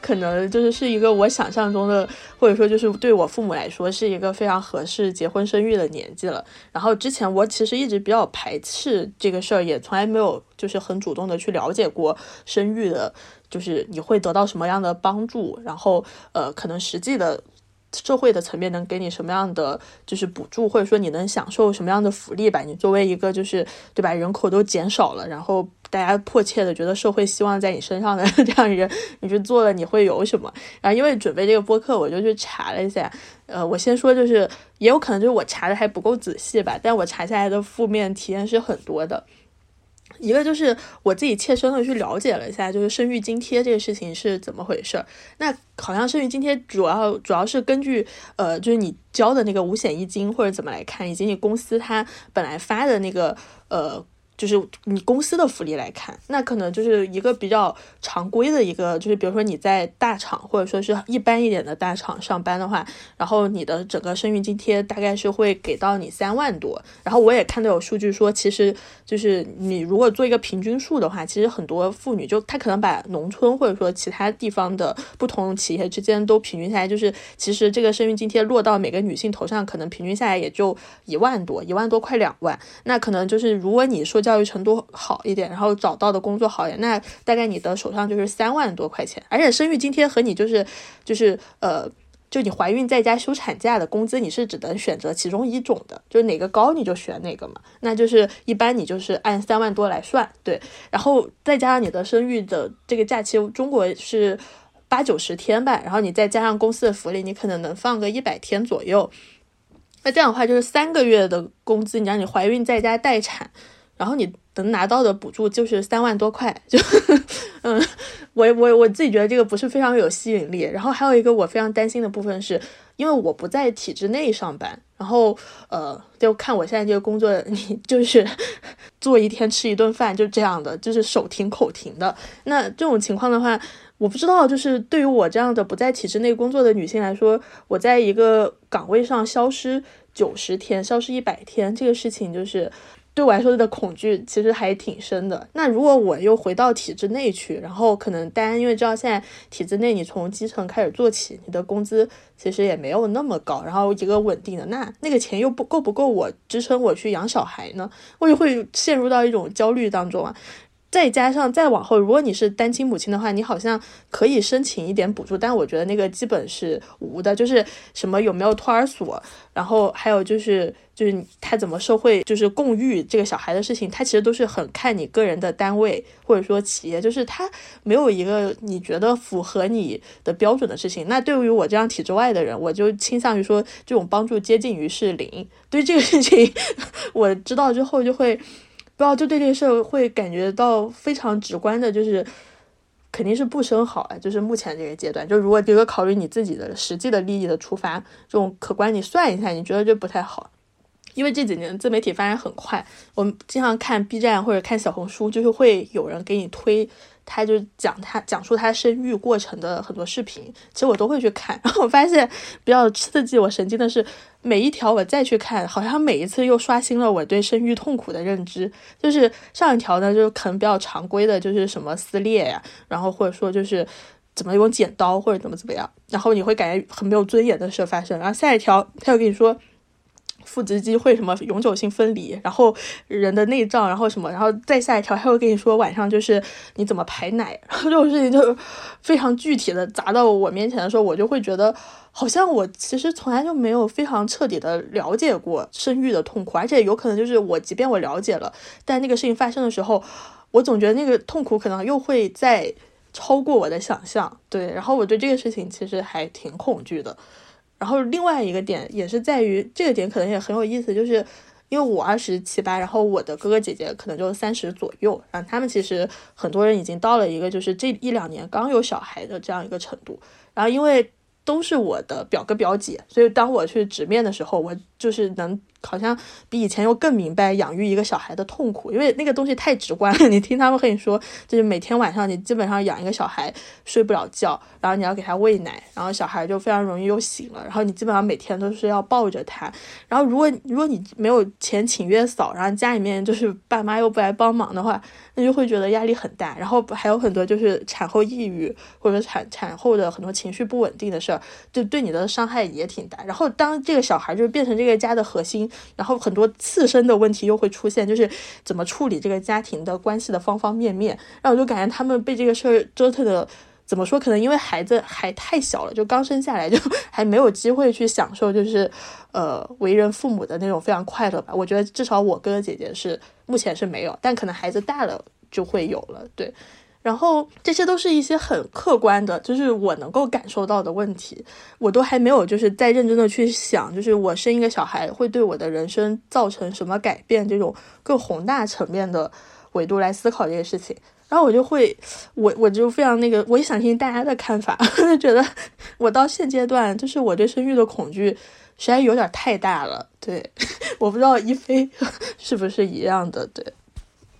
可能就是是一个我想象中的，或者说就是对我父母来说是一个非常合适结婚生育的年纪了。然后之前我其实一直比较排斥这个事儿，也从来没有就是很主动的去了解过生育的，就是你会得到什么样的帮助，然后呃，可能实际的。社会的层面能给你什么样的就是补助，或者说你能享受什么样的福利吧？你作为一个就是对吧，人口都减少了，然后大家迫切的觉得社会希望在你身上的 这样人，你去做了你会有什么？然后因为准备这个播客，我就去查了一下。呃，我先说就是也有可能就是我查的还不够仔细吧，但我查下来的负面体验是很多的。一个就是我自己切身的去了解了一下，就是生育津贴这个事情是怎么回事儿。那好像生育津贴主要主要是根据呃，就是你交的那个五险一金或者怎么来看，以及你公司它本来发的那个呃。就是你公司的福利来看，那可能就是一个比较常规的一个，就是比如说你在大厂或者说是一般一点的大厂上班的话，然后你的整个生育津贴大概是会给到你三万多。然后我也看到有数据说，其实就是你如果做一个平均数的话，其实很多妇女就她可能把农村或者说其他地方的不同企业之间都平均下来，就是其实这个生育津贴落到每个女性头上，可能平均下来也就一万多，一万多快两万。那可能就是如果你说教教育程度好一点，然后找到的工作好一点，那大概你的手上就是三万多块钱。而且生育津贴和你就是就是呃，就你怀孕在家休产假的工资，你是只能选择其中一种的，就是哪个高你就选哪个嘛。那就是一般你就是按三万多来算，对。然后再加上你的生育的这个假期，中国是八九十天吧，然后你再加上公司的福利，你可能能放个一百天左右。那这样的话，就是三个月的工资，你让你怀孕在家待产，然后你能拿到的补助就是三万多块，就，嗯，我我我自己觉得这个不是非常有吸引力。然后还有一个我非常担心的部分是，因为我不在体制内上班，然后呃，就看我现在这个工作，你就是做一天吃一顿饭，就这样的，就是手停口停的。那这种情况的话。我不知道，就是对于我这样的不在体制内工作的女性来说，我在一个岗位上消失九十天、消失一百天，这个事情就是对我来说的恐惧其实还挺深的。那如果我又回到体制内去，然后可能大家因为知道现在体制内你从基层开始做起，你的工资其实也没有那么高，然后一个稳定的，那那个钱又不够不够我支撑我去养小孩呢？我就会陷入到一种焦虑当中啊。再加上再往后，如果你是单亲母亲的话，你好像可以申请一点补助，但我觉得那个基本是无的。就是什么有没有托儿所，然后还有就是就是他怎么受惠，就是共育这个小孩的事情，他其实都是很看你个人的单位或者说企业，就是他没有一个你觉得符合你的标准的事情。那对于我这样体制外的人，我就倾向于说这种帮助接近于是零。对这个事情，我知道之后就会。不知道就对这个事儿会感觉到非常直观的，就是肯定是不生好啊。就是目前这个阶段，就如果比如说考虑你自己的实际的利益的出发，这种可观你算一下，你觉得这不太好。因为这几年自媒体发展很快，我们经常看 B 站或者看小红书，就是会有人给你推。他就讲他讲述他生育过程的很多视频，其实我都会去看。然 后我发现比较刺激我神经的是，每一条我再去看，好像每一次又刷新了我对生育痛苦的认知。就是上一条呢，就是可能比较常规的，就是什么撕裂呀，然后或者说就是怎么用剪刀或者怎么怎么样，然后你会感觉很没有尊严的事发生。然后下一条他又跟你说。腹直肌会什么永久性分离，然后人的内脏，然后什么，然后再下一条，他会跟你说晚上就是你怎么排奶，然后这种事情就非常具体的砸到我面前的时候，我就会觉得好像我其实从来就没有非常彻底的了解过生育的痛苦，而且有可能就是我即便我了解了，但那个事情发生的时候，我总觉得那个痛苦可能又会再超过我的想象，对，然后我对这个事情其实还挺恐惧的。然后另外一个点也是在于这个点可能也很有意思，就是因为我二十七八，然后我的哥哥姐姐可能就三十左右，然后他们其实很多人已经到了一个就是这一两年刚有小孩的这样一个程度，然后因为都是我的表哥表姐，所以当我去直面的时候，我就是能。好像比以前又更明白养育一个小孩的痛苦，因为那个东西太直观了。你听他们和你说，就是每天晚上你基本上养一个小孩睡不了觉，然后你要给他喂奶，然后小孩就非常容易又醒了，然后你基本上每天都是要抱着他。然后如果如果你没有钱请月嫂，然后家里面就是爸妈又不来帮忙的话，那就会觉得压力很大。然后还有很多就是产后抑郁或者产产后的很多情绪不稳定的事儿，就对你的伤害也挺大。然后当这个小孩就变成这个家的核心。然后很多次生的问题又会出现，就是怎么处理这个家庭的关系的方方面面，然后我就感觉他们被这个事儿折腾的，怎么说？可能因为孩子还太小了，就刚生下来，就还没有机会去享受，就是呃为人父母的那种非常快乐吧。我觉得至少我哥哥姐姐是目前是没有，但可能孩子大了就会有了，对。然后这些都是一些很客观的，就是我能够感受到的问题，我都还没有就是在认真的去想，就是我生一个小孩会对我的人生造成什么改变，这种更宏大层面的维度来思考这些事情。然后我就会，我我就非常那个，我也想听大家的看法，觉得我到现阶段，就是我对生育的恐惧实在有点太大了。对，我不知道一菲 是不是一样的，对。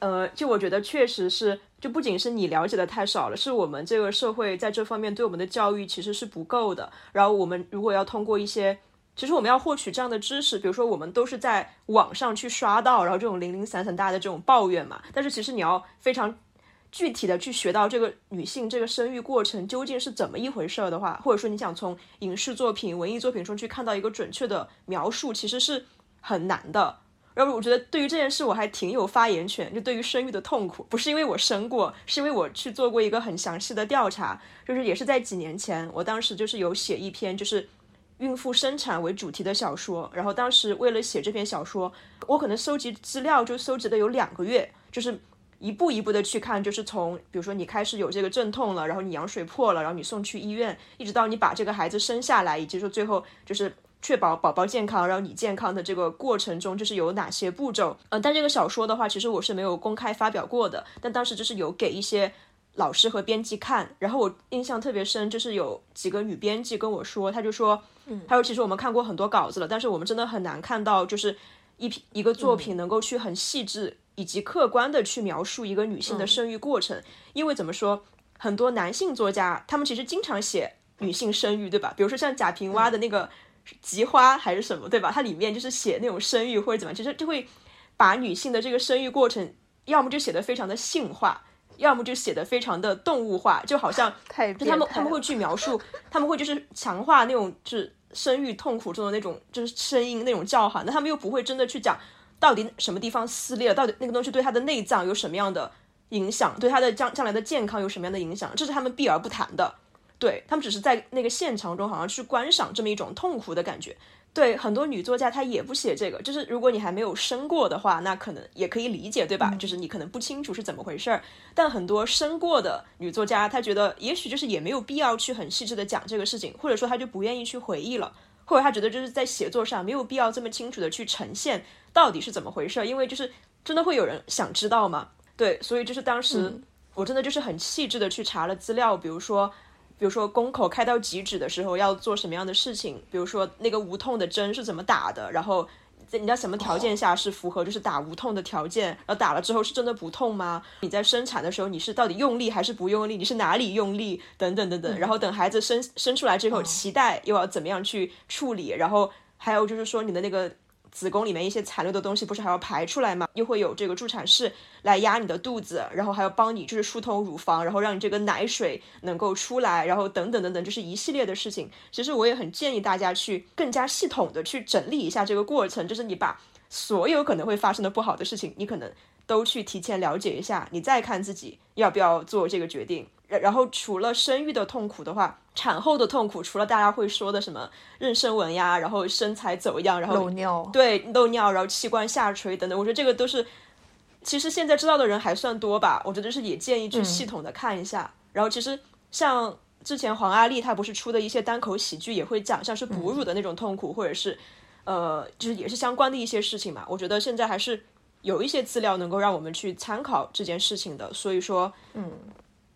呃，就我觉得确实是，就不仅是你了解的太少了，是我们这个社会在这方面对我们的教育其实是不够的。然后我们如果要通过一些，其实我们要获取这样的知识，比如说我们都是在网上去刷到，然后这种零零散散大家的这种抱怨嘛。但是其实你要非常具体的去学到这个女性这个生育过程究竟是怎么一回事儿的话，或者说你想从影视作品、文艺作品中去看到一个准确的描述，其实是很难的。然后我觉得对于这件事我还挺有发言权，就对于生育的痛苦，不是因为我生过，是因为我去做过一个很详细的调查，就是也是在几年前，我当时就是有写一篇就是孕妇生产为主题的小说，然后当时为了写这篇小说，我可能收集资料就收集了有两个月，就是一步一步的去看，就是从比如说你开始有这个阵痛了，然后你羊水破了，然后你送去医院，一直到你把这个孩子生下来，以及说最后就是。确保宝宝健康，然后你健康的这个过程中，就是有哪些步骤？嗯，但这个小说的话，其实我是没有公开发表过的。但当时就是有给一些老师和编辑看，然后我印象特别深，就是有几个女编辑跟我说，她就说，嗯，他说其实我们看过很多稿子了，但是我们真的很难看到，就是一一个作品能够去很细致以及客观的去描述一个女性的生育过程。因为怎么说，很多男性作家他们其实经常写女性生育，对吧？比如说像贾平凹的那个。菊花还是什么，对吧？它里面就是写那种生育或者怎么，其实就会把女性的这个生育过程，要么就写的非常的性化，要么就写的非常的动物化，就好像 就他们他们会去描述，他们会就是强化那种就是生育痛苦中的那种就是声音那种叫喊，那他们又不会真的去讲到底什么地方撕裂了，到底那个东西对他的内脏有什么样的影响，对他的将将来的健康有什么样的影响，这是他们避而不谈的。对他们只是在那个现场中，好像去观赏这么一种痛苦的感觉。对很多女作家，她也不写这个。就是如果你还没有生过的话，那可能也可以理解，对吧？就是你可能不清楚是怎么回事儿。但很多生过的女作家，她觉得也许就是也没有必要去很细致的讲这个事情，或者说她就不愿意去回忆了，或者她觉得就是在写作上没有必要这么清楚的去呈现到底是怎么回事儿，因为就是真的会有人想知道嘛？对，所以就是当时我真的就是很细致的去查了资料，比如说。比如说宫口开到极止的时候要做什么样的事情？比如说那个无痛的针是怎么打的？然后在你在什么条件下是符合就是打无痛的条件？然后打了之后是真的不痛吗？你在生产的时候你是到底用力还是不用力？你是哪里用力？等等等等。然后等孩子生生出来之后，脐带又要怎么样去处理？然后还有就是说你的那个。子宫里面一些残留的东西不是还要排出来吗？又会有这个助产士来压你的肚子，然后还要帮你就是疏通乳房，然后让你这个奶水能够出来，然后等等等等，就是一系列的事情。其实我也很建议大家去更加系统的去整理一下这个过程，就是你把所有可能会发生的不好的事情，你可能都去提前了解一下，你再看自己要不要做这个决定。然后除了生育的痛苦的话，产后的痛苦，除了大家会说的什么妊娠纹呀，然后身材走样，然后漏尿，对漏尿，然后器官下垂等等，我觉得这个都是，其实现在知道的人还算多吧。我觉得是也建议去系统的看一下。然后其实像之前黄阿丽她不是出的一些单口喜剧，也会讲像是哺乳的那种痛苦，或者是呃，就是也是相关的一些事情嘛。我觉得现在还是有一些资料能够让我们去参考这件事情的。所以说，嗯。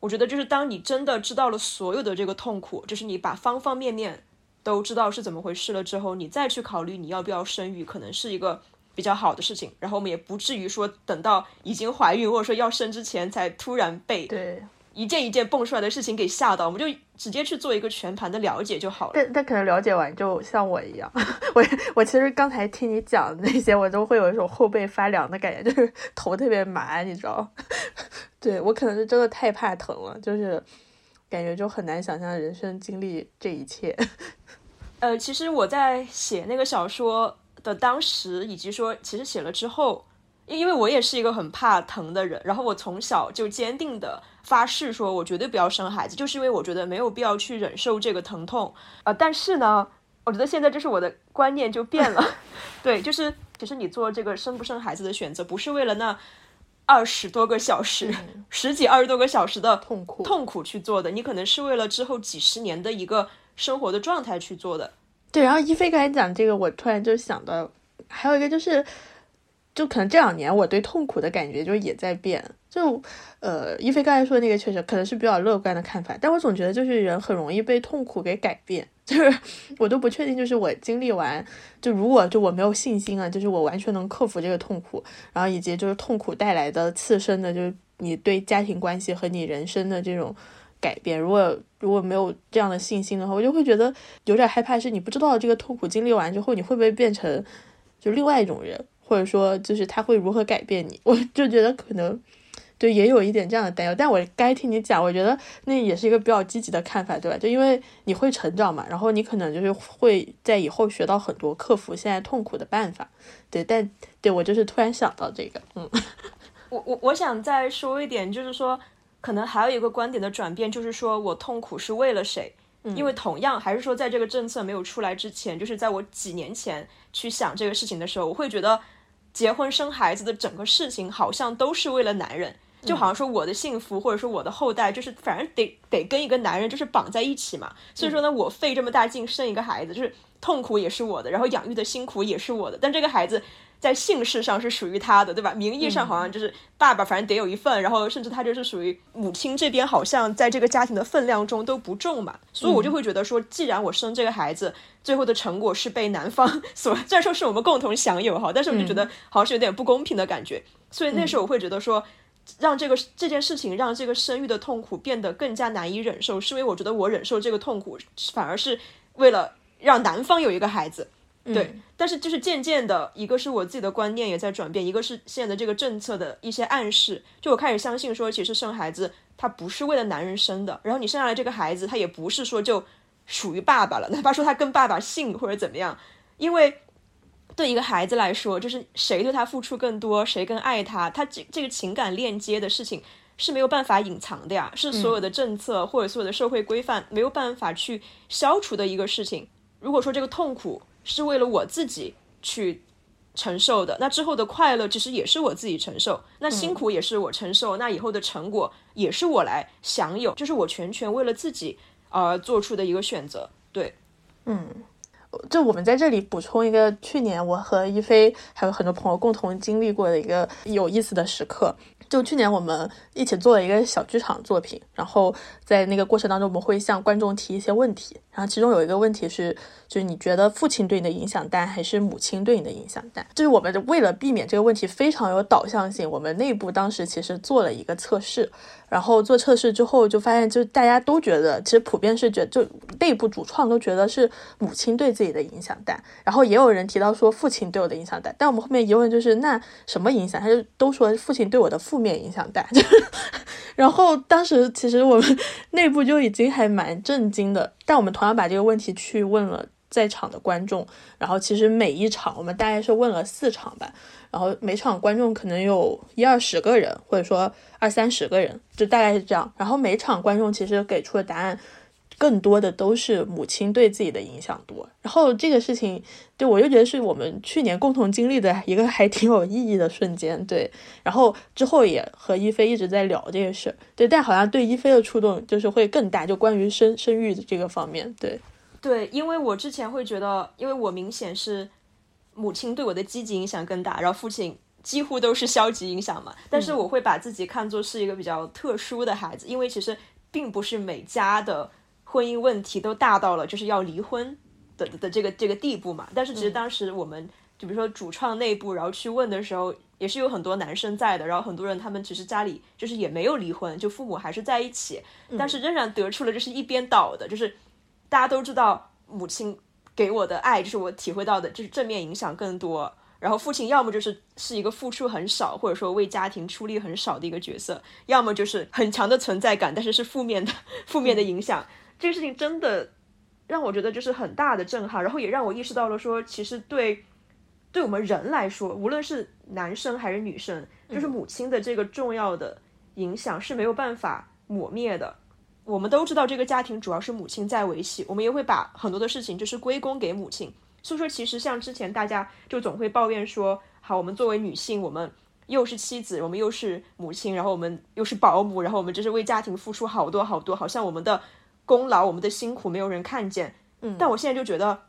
我觉得就是当你真的知道了所有的这个痛苦，就是你把方方面面都知道是怎么回事了之后，你再去考虑你要不要生育，可能是一个比较好的事情。然后我们也不至于说等到已经怀孕或者说要生之前才突然被对一件一件蹦出来的事情给吓到，我们就直接去做一个全盘的了解就好了。但但可能了解完就像我一样，我我其实刚才听你讲的那些，我都会有一种后背发凉的感觉，就是头特别麻，你知道。对我可能是真的太怕疼了，就是感觉就很难想象人生经历这一切。呃，其实我在写那个小说的当时，以及说其实写了之后，因为我也是一个很怕疼的人，然后我从小就坚定的发誓说，我绝对不要生孩子，就是因为我觉得没有必要去忍受这个疼痛。呃，但是呢，我觉得现在就是我的观念就变了，对，就是其实你做这个生不生孩子的选择，不是为了那。二十多个小时，十几二十多个小时的痛苦痛苦去做的，你可能是为了之后几十年的一个生活的状态去做的。对，然后一菲刚才讲这个，我突然就想到，还有一个就是，就可能这两年我对痛苦的感觉就也在变。就呃，一菲刚才说的那个确实可能是比较乐观的看法，但我总觉得就是人很容易被痛苦给改变。就是 我都不确定，就是我经历完，就如果就我没有信心啊，就是我完全能克服这个痛苦，然后以及就是痛苦带来的刺身的，就是你对家庭关系和你人生的这种改变。如果如果没有这样的信心的话，我就会觉得有点害怕，是你不知道这个痛苦经历完之后，你会不会变成就另外一种人，或者说就是他会如何改变你？我就觉得可能。对也有一点这样的担忧，但我该听你讲，我觉得那也是一个比较积极的看法，对吧？就因为你会成长嘛，然后你可能就是会在以后学到很多克服现在痛苦的办法，对。但对我就是突然想到这个，嗯，我我我想再说一点，就是说可能还有一个观点的转变，就是说我痛苦是为了谁？因为同样还是说在这个政策没有出来之前，就是在我几年前去想这个事情的时候，我会觉得结婚生孩子的整个事情好像都是为了男人。就好像说我的幸福或者说我的后代，就是反正得得跟一个男人就是绑在一起嘛。所以说呢，我费这么大劲生一个孩子，就是痛苦也是我的，然后养育的辛苦也是我的。但这个孩子在姓氏上是属于他的，对吧？名义上好像就是爸爸，反正得有一份，然后甚至他就是属于母亲这边，好像在这个家庭的分量中都不重嘛。所以我就会觉得说，既然我生这个孩子，最后的成果是被男方 所，虽然说是我们共同享有哈，但是我就觉得好像是有点不公平的感觉。所以那时候我会觉得说。让这个这件事情让这个生育的痛苦变得更加难以忍受，是因为我觉得我忍受这个痛苦，反而是为了让男方有一个孩子。对，但是就是渐渐的，一个是我自己的观念也在转变，一个是现在的这个政策的一些暗示，就我开始相信说，其实生孩子他不是为了男人生的，然后你生下来这个孩子，他也不是说就属于爸爸了，哪怕说他跟爸爸姓或者怎么样，因为。对一个孩子来说，就是谁对他付出更多，谁更爱他，他这这个情感链接的事情是没有办法隐藏的呀，是所有的政策或者所有的社会规范没有办法去消除的一个事情。如果说这个痛苦是为了我自己去承受的，那之后的快乐其实也是我自己承受，那辛苦也是我承受，那以后的成果也是我来享有，就是我全权为了自己而做出的一个选择。对，嗯。就我们在这里补充一个，去年我和一菲还有很多朋友共同经历过的一个有意思的时刻。就去年我们一起做了一个小剧场作品，然后在那个过程当中，我们会向观众提一些问题，然后其中有一个问题是，就是你觉得父亲对你的影响大还是母亲对你的影响大？就是我们为了避免这个问题非常有导向性，我们内部当时其实做了一个测试。然后做测试之后，就发现，就大家都觉得，其实普遍是觉，就内部主创都觉得是母亲对自己的影响大。然后也有人提到说父亲对我的影响大。但我们后面疑问就是，那什么影响？他就都说父亲对我的负面影响大。然后当时其实我们 内部就已经还蛮震惊的。但我们同样把这个问题去问了在场的观众。然后其实每一场我们大概是问了四场吧。然后每场观众可能有一二十个人，或者说二三十个人，就大概是这样。然后每场观众其实给出的答案，更多的都是母亲对自己的影响多。然后这个事情，对我就觉得是我们去年共同经历的一个还挺有意义的瞬间。对，然后之后也和一菲一直在聊这个事儿。对，但好像对一菲的触动就是会更大，就关于生生育的这个方面。对，对，因为我之前会觉得，因为我明显是。母亲对我的积极影响更大，然后父亲几乎都是消极影响嘛。但是我会把自己看作是一个比较特殊的孩子，因为其实并不是每家的婚姻问题都大到了就是要离婚的的这个这个地步嘛。但是其实当时我们就比如说主创内部，然后去问的时候，也是有很多男生在的，然后很多人他们其实家里就是也没有离婚，就父母还是在一起，但是仍然得出了就是一边倒的，就是大家都知道母亲。给我的爱就是我体会到的，就是正面影响更多。然后父亲要么就是是一个付出很少，或者说为家庭出力很少的一个角色，要么就是很强的存在感，但是是负面的，负面的影响。这个事情真的让我觉得就是很大的震撼，然后也让我意识到了说，其实对对我们人来说，无论是男生还是女生，就是母亲的这个重要的影响是没有办法抹灭的。我们都知道这个家庭主要是母亲在维系，我们也会把很多的事情就是归功给母亲。所以说，其实像之前大家就总会抱怨说，好，我们作为女性，我们又是妻子，我们又是母亲，然后我们又是保姆，然后我们就是为家庭付出好多好多，好像我们的功劳、我们的辛苦没有人看见。嗯，但我现在就觉得，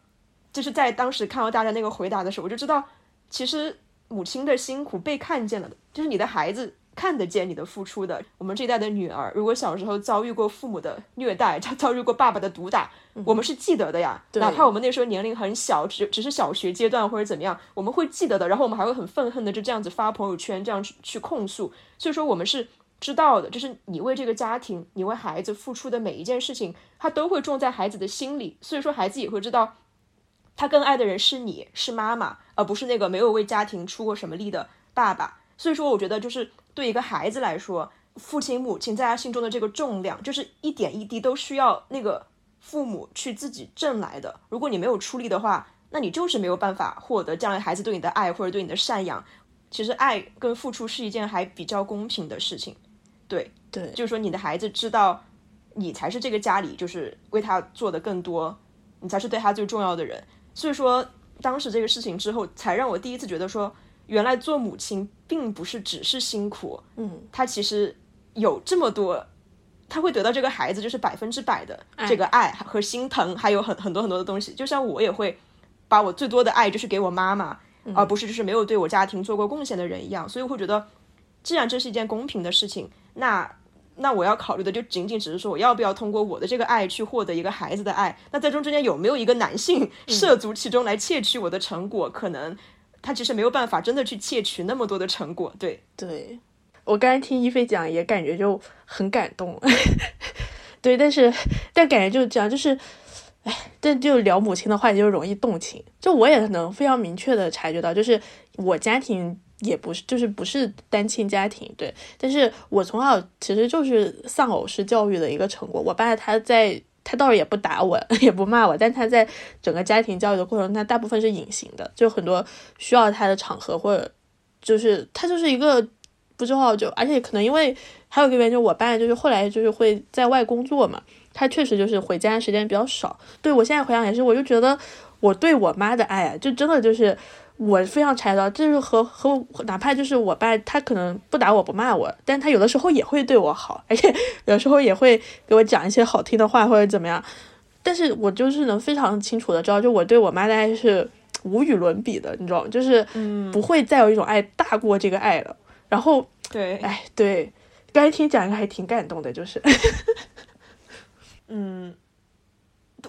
就是在当时看到大家那个回答的时候，我就知道，其实母亲的辛苦被看见了的，就是你的孩子。看得见你的付出的，我们这一代的女儿，如果小时候遭遇过父母的虐待，遭遭遇过爸爸的毒打，我们是记得的呀。哪怕我们那时候年龄很小，只只是小学阶段或者怎么样，我们会记得的。然后我们还会很愤恨的就这样子发朋友圈，这样去去控诉。所以说我们是知道的，就是你为这个家庭，你为孩子付出的每一件事情，他都会种在孩子的心里。所以说孩子也会知道，他更爱的人是你，是妈妈，而不是那个没有为家庭出过什么力的爸爸。所以说，我觉得就是。对一个孩子来说，父亲母亲在他心中的这个重量，就是一点一滴都需要那个父母去自己挣来的。如果你没有出力的话，那你就是没有办法获得将来孩子对你的爱或者对你的赡养。其实爱跟付出是一件还比较公平的事情。对对，就是说你的孩子知道你才是这个家里就是为他做的更多，你才是对他最重要的人。所以说当时这个事情之后，才让我第一次觉得说。原来做母亲并不是只是辛苦，嗯，他其实有这么多，他会得到这个孩子就是百分之百的这个爱和心疼，还有很很多很多的东西。就像我也会把我最多的爱就是给我妈妈，而不是就是没有对我家庭做过贡献的人一样。所以我会觉得，既然这是一件公平的事情，那那我要考虑的就仅仅只是说，我要不要通过我的这个爱去获得一个孩子的爱？那在中中间有没有一个男性涉足其中来窃取我的成果？可能。他其实没有办法真的去窃取那么多的成果，对对。我刚才听一菲讲，也感觉就很感动，对。但是，但感觉就是这样，就是，哎，但就聊母亲的话题就容易动情。就我也能非常明确的察觉到，就是我家庭也不是，就是不是单亲家庭，对。但是我从小其实就是丧偶式教育的一个成果。我爸他在。他倒是也不打我，也不骂我，但他在整个家庭教育的过程，他大部分是隐形的，就很多需要他的场合，或者就是他就是一个不知道就，而且可能因为还有一个原因，就是我爸就是后来就是会在外工作嘛，他确实就是回家的时间比较少。对我现在回想也是，我就觉得我对我妈的爱啊，就真的就是。我非常猜到，就是和和哪怕就是我爸，他可能不打我不骂我，但他有的时候也会对我好，而且有时候也会给我讲一些好听的话或者怎么样。但是我就是能非常清楚的知道，就我对我妈的爱是无与伦比的，你知道吗？就是不会再有一种爱大过这个爱了。然后对，哎，对，刚才听讲一个还挺感动的，就是，嗯。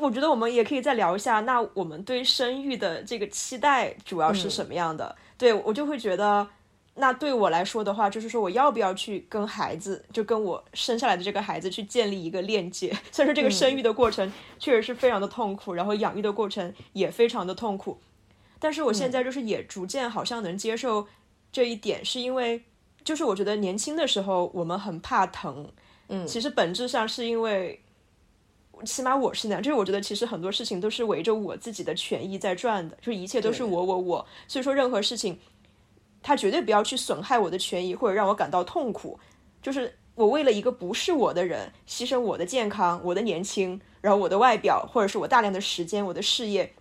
我觉得我们也可以再聊一下，那我们对生育的这个期待主要是什么样的？对我就会觉得，那对我来说的话，就是说我要不要去跟孩子，就跟我生下来的这个孩子去建立一个链接？虽然说这个生育的过程确实是非常的痛苦，然后养育的过程也非常的痛苦，但是我现在就是也逐渐好像能接受这一点，是因为就是我觉得年轻的时候我们很怕疼，嗯，其实本质上是因为。起码我是那样，就是我觉得其实很多事情都是围着我自己的权益在转的，就是一切都是我我我，所以说任何事情，他绝对不要去损害我的权益或者让我感到痛苦。就是我为了一个不是我的人，牺牲我的健康、我的年轻，然后我的外表，或者是我大量的时间、我的事业，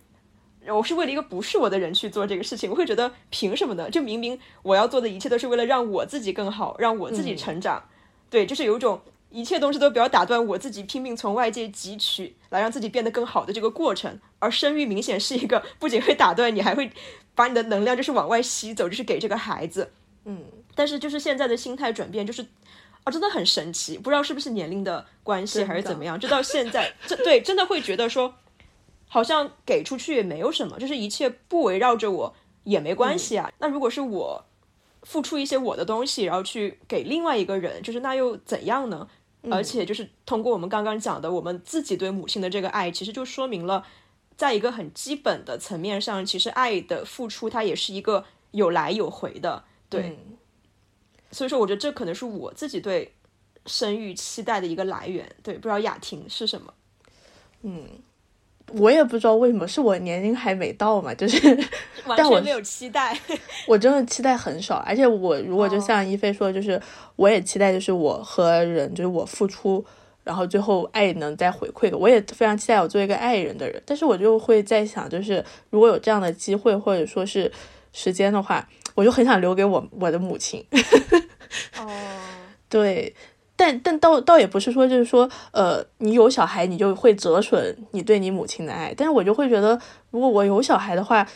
我是为了一个不是我的人去做这个事情，我会觉得凭什么呢？就明明我要做的一切都是为了让我自己更好，让我自己成长，对，就是有一种。一切东西都不要打断我自己拼命从外界汲取来让自己变得更好的这个过程，而生育明显是一个不仅会打断你，还会把你的能量就是往外吸走，就是给这个孩子。嗯，但是就是现在的心态转变，就是啊，真的很神奇，不知道是不是年龄的关系还是怎么样，就到现在，这对真的会觉得说，好像给出去也没有什么，就是一切不围绕着我也没关系啊。那如果是我付出一些我的东西，然后去给另外一个人，就是那又怎样呢？而且就是通过我们刚刚讲的，我们自己对母亲的这个爱，其实就说明了，在一个很基本的层面上，其实爱的付出它也是一个有来有回的，对。所以说，我觉得这可能是我自己对生育期待的一个来源。对，不知道雅婷是什么？嗯。我也不知道为什么，是我年龄还没到嘛，就是完全没有期待。我真的期待很少，而且我如果就像一菲说，就是我也期待，就是我和人，就是我付出，然后最后爱能再回馈。我也非常期待我做一个爱人的人，但是我就会在想，就是如果有这样的机会或者说是时间的话，我就很想留给我我的母亲。哦，对。但但倒倒也不是说，就是说，呃，你有小孩，你就会折损你对你母亲的爱。但是我就会觉得，如果我有小孩的话，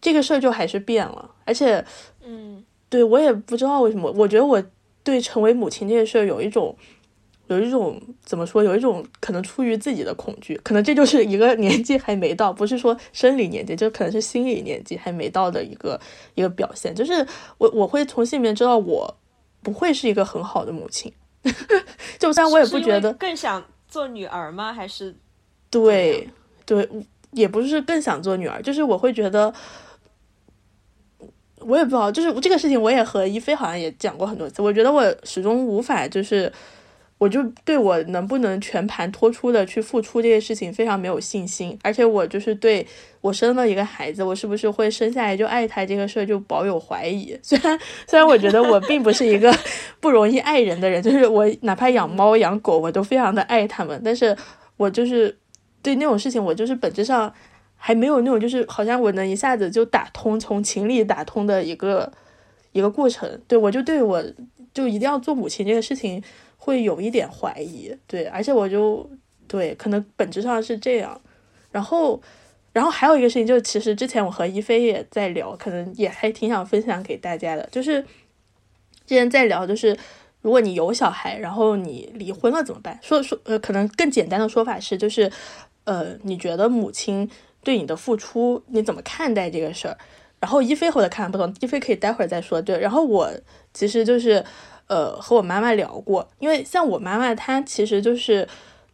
这个事儿就还是变了，而且，嗯，对我也不知道为什么，我觉得我对成为母亲这件事儿有一种。有一种怎么说？有一种可能出于自己的恐惧，可能这就是一个年纪还没到，不是说生理年纪，就可能是心理年纪还没到的一个一个表现。就是我我会从心里面知道，我不会是一个很好的母亲。就虽然我也不觉得更想做女儿吗？还是对对，也不是更想做女儿，就是我会觉得，我也不知道，就是这个事情，我也和一菲好像也讲过很多次。我觉得我始终无法就是。我就对我能不能全盘托出的去付出这些事情非常没有信心，而且我就是对我生了一个孩子，我是不是会生下来就爱他这个事儿就保有怀疑。虽然虽然我觉得我并不是一个 不容易爱人的人，就是我哪怕养猫养狗我都非常的爱他们，但是我就是对那种事情我就是本质上还没有那种就是好像我能一下子就打通从情理打通的一个一个过程。对我就对我就一定要做母亲这个事情。会有一点怀疑，对，而且我就对，可能本质上是这样。然后，然后还有一个事情，就是其实之前我和一菲也在聊，可能也还挺想分享给大家的，就是之前在聊，就是如果你有小孩，然后你离婚了怎么办？说说呃，可能更简单的说法是，就是呃，你觉得母亲对你的付出，你怎么看待这个事儿？然后一菲和我的看不同，一菲可以待会儿再说。对，然后我其实就是。呃，和我妈妈聊过，因为像我妈妈，她其实就是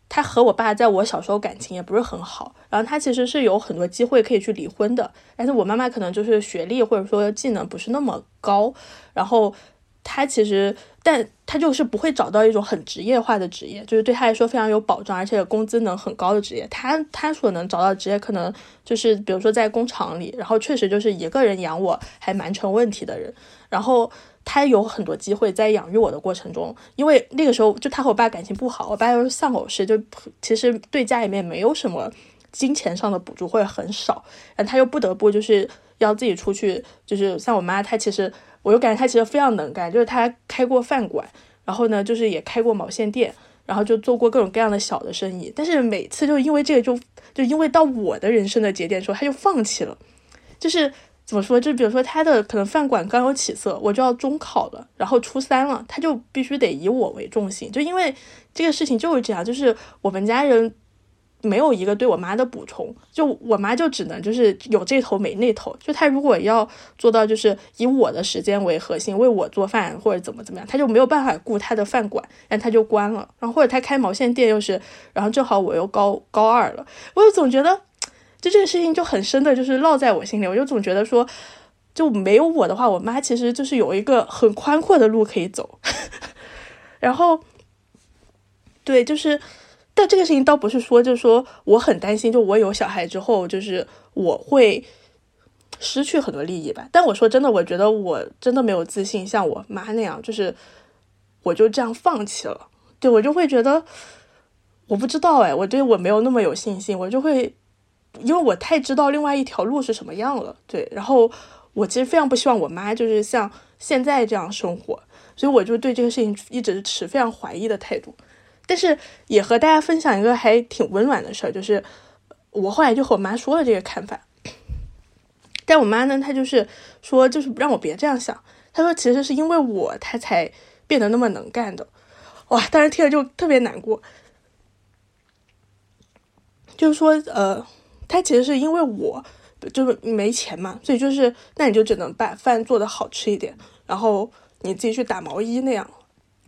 她和我爸在我小时候感情也不是很好，然后她其实是有很多机会可以去离婚的，但是我妈妈可能就是学历或者说技能不是那么高，然后她其实，但她就是不会找到一种很职业化的职业，就是对她来说非常有保障，而且工资能很高的职业。她她所能找到职业可能就是比如说在工厂里，然后确实就是一个人养我还蛮成问题的人，然后。他有很多机会在养育我的过程中，因为那个时候就他和我爸感情不好，我爸又是丧偶式，就其实对家里面没有什么金钱上的补助或者很少，然他又不得不就是要自己出去，就是像我妈，她其实我又感觉她其实非常能干，就是她开过饭馆，然后呢就是也开过毛线店，然后就做过各种各样的小的生意，但是每次就因为这个就就因为到我的人生的节点时候，他就放弃了，就是。怎么说？就比如说他的可能饭馆刚有起色，我就要中考了，然后初三了，他就必须得以我为重心，就因为这个事情就是这样，就是我们家人没有一个对我妈的补充，就我妈就只能就是有这头没那头，就他如果要做到就是以我的时间为核心为我做饭或者怎么怎么样，他就没有办法顾他的饭馆，然后他就关了，然后或者他开毛线店又是，然后正好我又高高二了，我就总觉得。就这个事情就很深的，就是烙在我心里。我就总觉得说，就没有我的话，我妈其实就是有一个很宽阔的路可以走。然后，对，就是，但这个事情倒不是说，就是说我很担心，就我有小孩之后，就是我会失去很多利益吧。但我说真的，我觉得我真的没有自信，像我妈那样，就是我就这样放弃了。对我就会觉得，我不知道哎，我对我没有那么有信心，我就会。因为我太知道另外一条路是什么样了，对，然后我其实非常不希望我妈就是像现在这样生活，所以我就对这个事情一直持非常怀疑的态度。但是也和大家分享一个还挺温暖的事儿，就是我后来就和我妈说了这个看法，但我妈呢，她就是说，就是让我别这样想。她说，其实是因为我，她才变得那么能干的。哇，当时听了就特别难过，就是说，呃。他其实是因为我就是没钱嘛，所以就是那你就只能把饭做的好吃一点，然后你自己去打毛衣那样。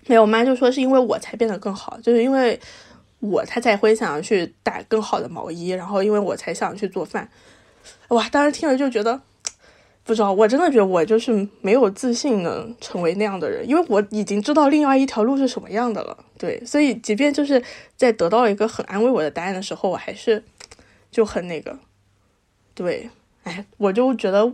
没有，我妈就说是因为我才变得更好，就是因为我她才会想要去打更好的毛衣，然后因为我才想去做饭。哇，当时听了就觉得不知道，我真的觉得我就是没有自信能成为那样的人，因为我已经知道另外一条路是什么样的了。对，所以即便就是在得到一个很安慰我的答案的时候，我还是。就很那个，对，哎，我就觉得，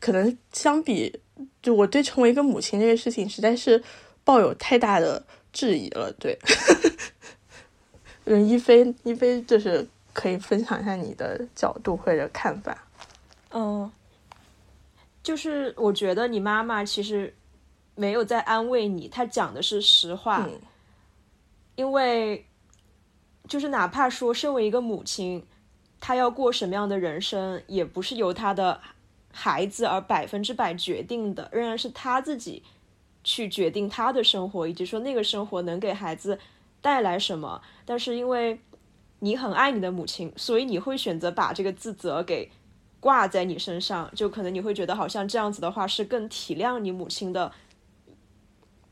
可能相比，就我对成为一个母亲这个事情，实在是抱有太大的质疑了。对，嗯，一菲，一菲，就是可以分享一下你的角度或者看法。嗯，就是我觉得你妈妈其实没有在安慰你，她讲的是实话，因为就是哪怕说身为一个母亲。他要过什么样的人生，也不是由他的孩子而百分之百决定的，仍然是他自己去决定他的生活，以及说那个生活能给孩子带来什么。但是因为你很爱你的母亲，所以你会选择把这个自责给挂在你身上，就可能你会觉得好像这样子的话是更体谅你母亲的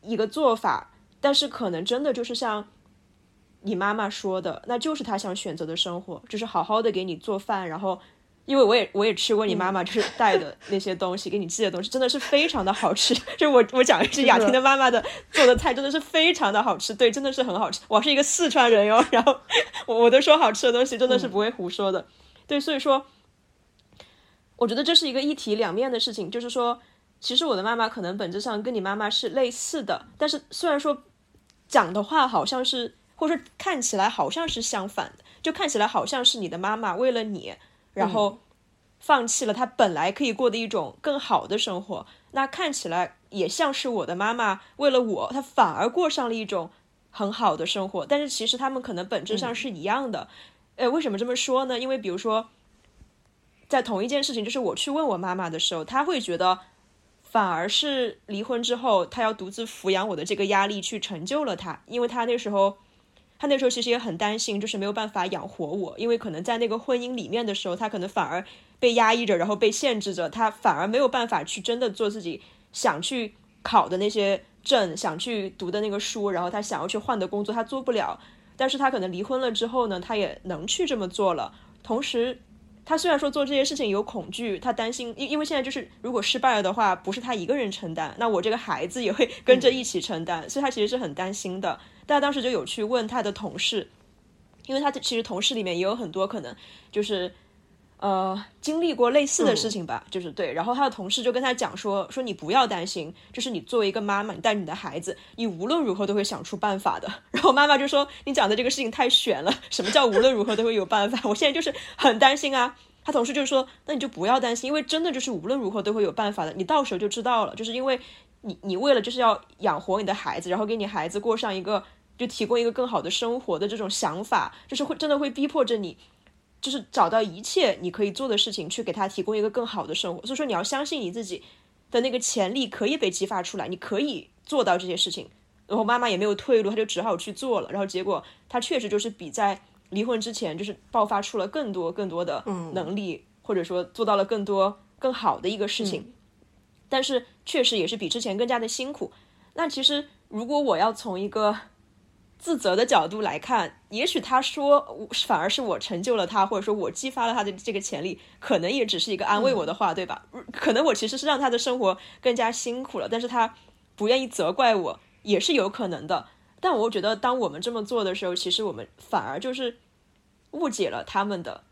一个做法。但是可能真的就是像你妈妈说的，那就是她想选择的生活，就是好好的给你做饭，然后。因为我也我也吃过你妈妈就是带的那些东西，给你寄的东西，真的是非常的好吃。就我我讲的是雅婷的妈妈的 做的菜，真的是非常的好吃。对，真的是很好吃。我是一个四川人哟，然后我我都说好吃的东西真的是不会胡说的。对，所以说，我觉得这是一个一体两面的事情。就是说，其实我的妈妈可能本质上跟你妈妈是类似的，但是虽然说讲的话好像是，或者说看起来好像是相反的，就看起来好像是你的妈妈为了你。然后放弃了她本来可以过的一种更好的生活，那看起来也像是我的妈妈为了我，她反而过上了一种很好的生活。但是其实他们可能本质上是一样的。呃，为什么这么说呢？因为比如说，在同一件事情，就是我去问我妈妈的时候，她会觉得反而是离婚之后，她要独自抚养我的这个压力去成就了她，因为她那时候。他那时候其实也很担心，就是没有办法养活我，因为可能在那个婚姻里面的时候，他可能反而被压抑着，然后被限制着，他反而没有办法去真的做自己想去考的那些证，想去读的那个书，然后他想要去换的工作，他做不了。但是他可能离婚了之后呢，他也能去这么做了。同时，他虽然说做这些事情有恐惧，他担心，因因为现在就是如果失败了的话，不是他一个人承担，那我这个孩子也会跟着一起承担，所以他其实是很担心的。他当时就有去问他的同事，因为他其实同事里面也有很多可能就是呃经历过类似的事情吧，就是对。然后他的同事就跟他讲说说你不要担心，就是你作为一个妈妈，你带着你的孩子，你无论如何都会想出办法的。然后妈妈就说你讲的这个事情太悬了，什么叫无论如何都会有办法？我现在就是很担心啊。他同事就是说那你就不要担心，因为真的就是无论如何都会有办法的，你到时候就知道了。就是因为你你为了就是要养活你的孩子，然后给你孩子过上一个。就提供一个更好的生活的这种想法，就是会真的会逼迫着你，就是找到一切你可以做的事情，去给他提供一个更好的生活。所以说，你要相信你自己的那个潜力可以被激发出来，你可以做到这些事情。然后妈妈也没有退路，她就只好去做了。然后结果她确实就是比在离婚之前，就是爆发出了更多更多的能力，或者说做到了更多更好的一个事情。但是确实也是比之前更加的辛苦。那其实如果我要从一个自责的角度来看，也许他说反而是我成就了他，或者说我激发了他的这个潜力，可能也只是一个安慰我的话，对吧？可能我其实是让他的生活更加辛苦了，但是他不愿意责怪我，也是有可能的。但我觉得，当我们这么做的时候，其实我们反而就是误解了他们的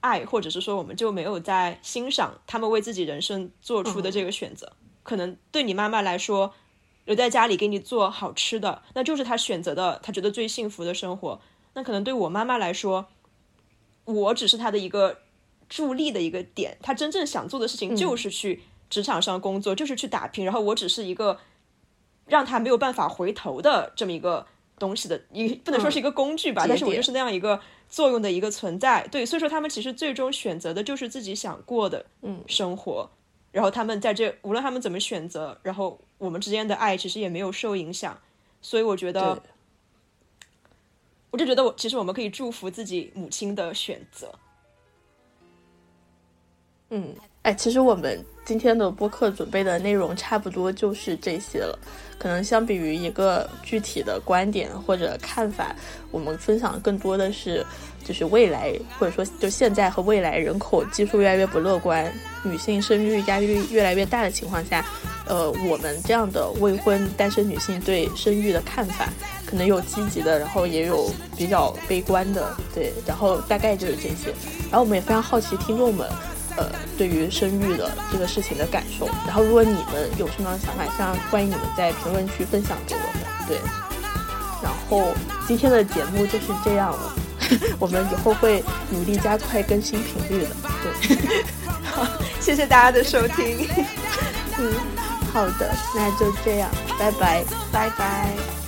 爱，或者是说，我们就没有在欣赏他们为自己人生做出的这个选择。可能对你妈妈来说。留在家里给你做好吃的，那就是他选择的，他觉得最幸福的生活。那可能对我妈妈来说，我只是他的一个助力的一个点。他真正想做的事情就是去职场上工作，就是去打拼。然后我只是一个让他没有办法回头的这么一个东西的，也不能说是一个工具吧，但是我就是那样一个作用的一个存在。对，所以说他们其实最终选择的就是自己想过的嗯生活。然后他们在这，无论他们怎么选择，然后我们之间的爱其实也没有受影响，所以我觉得，我就觉得我其实我们可以祝福自己母亲的选择。嗯，哎，其实我们今天的播客准备的内容差不多就是这些了。可能相比于一个具体的观点或者看法，我们分享更多的是，就是未来或者说就现在和未来人口基数越来越不乐观，女性生育压力越来越大的情况下，呃，我们这样的未婚单身女性对生育的看法，可能有积极的，然后也有比较悲观的，对，然后大概就是这些。然后我们也非常好奇听众们。呃，对于生育的这个事情的感受，然后如果你们有什么想法，像欢迎你们在评论区分享给我们。对，然后今天的节目就是这样了，我们以后会努力加快更新频率的。对，好，谢谢大家的收听。嗯，好的，那就这样，拜拜，拜拜。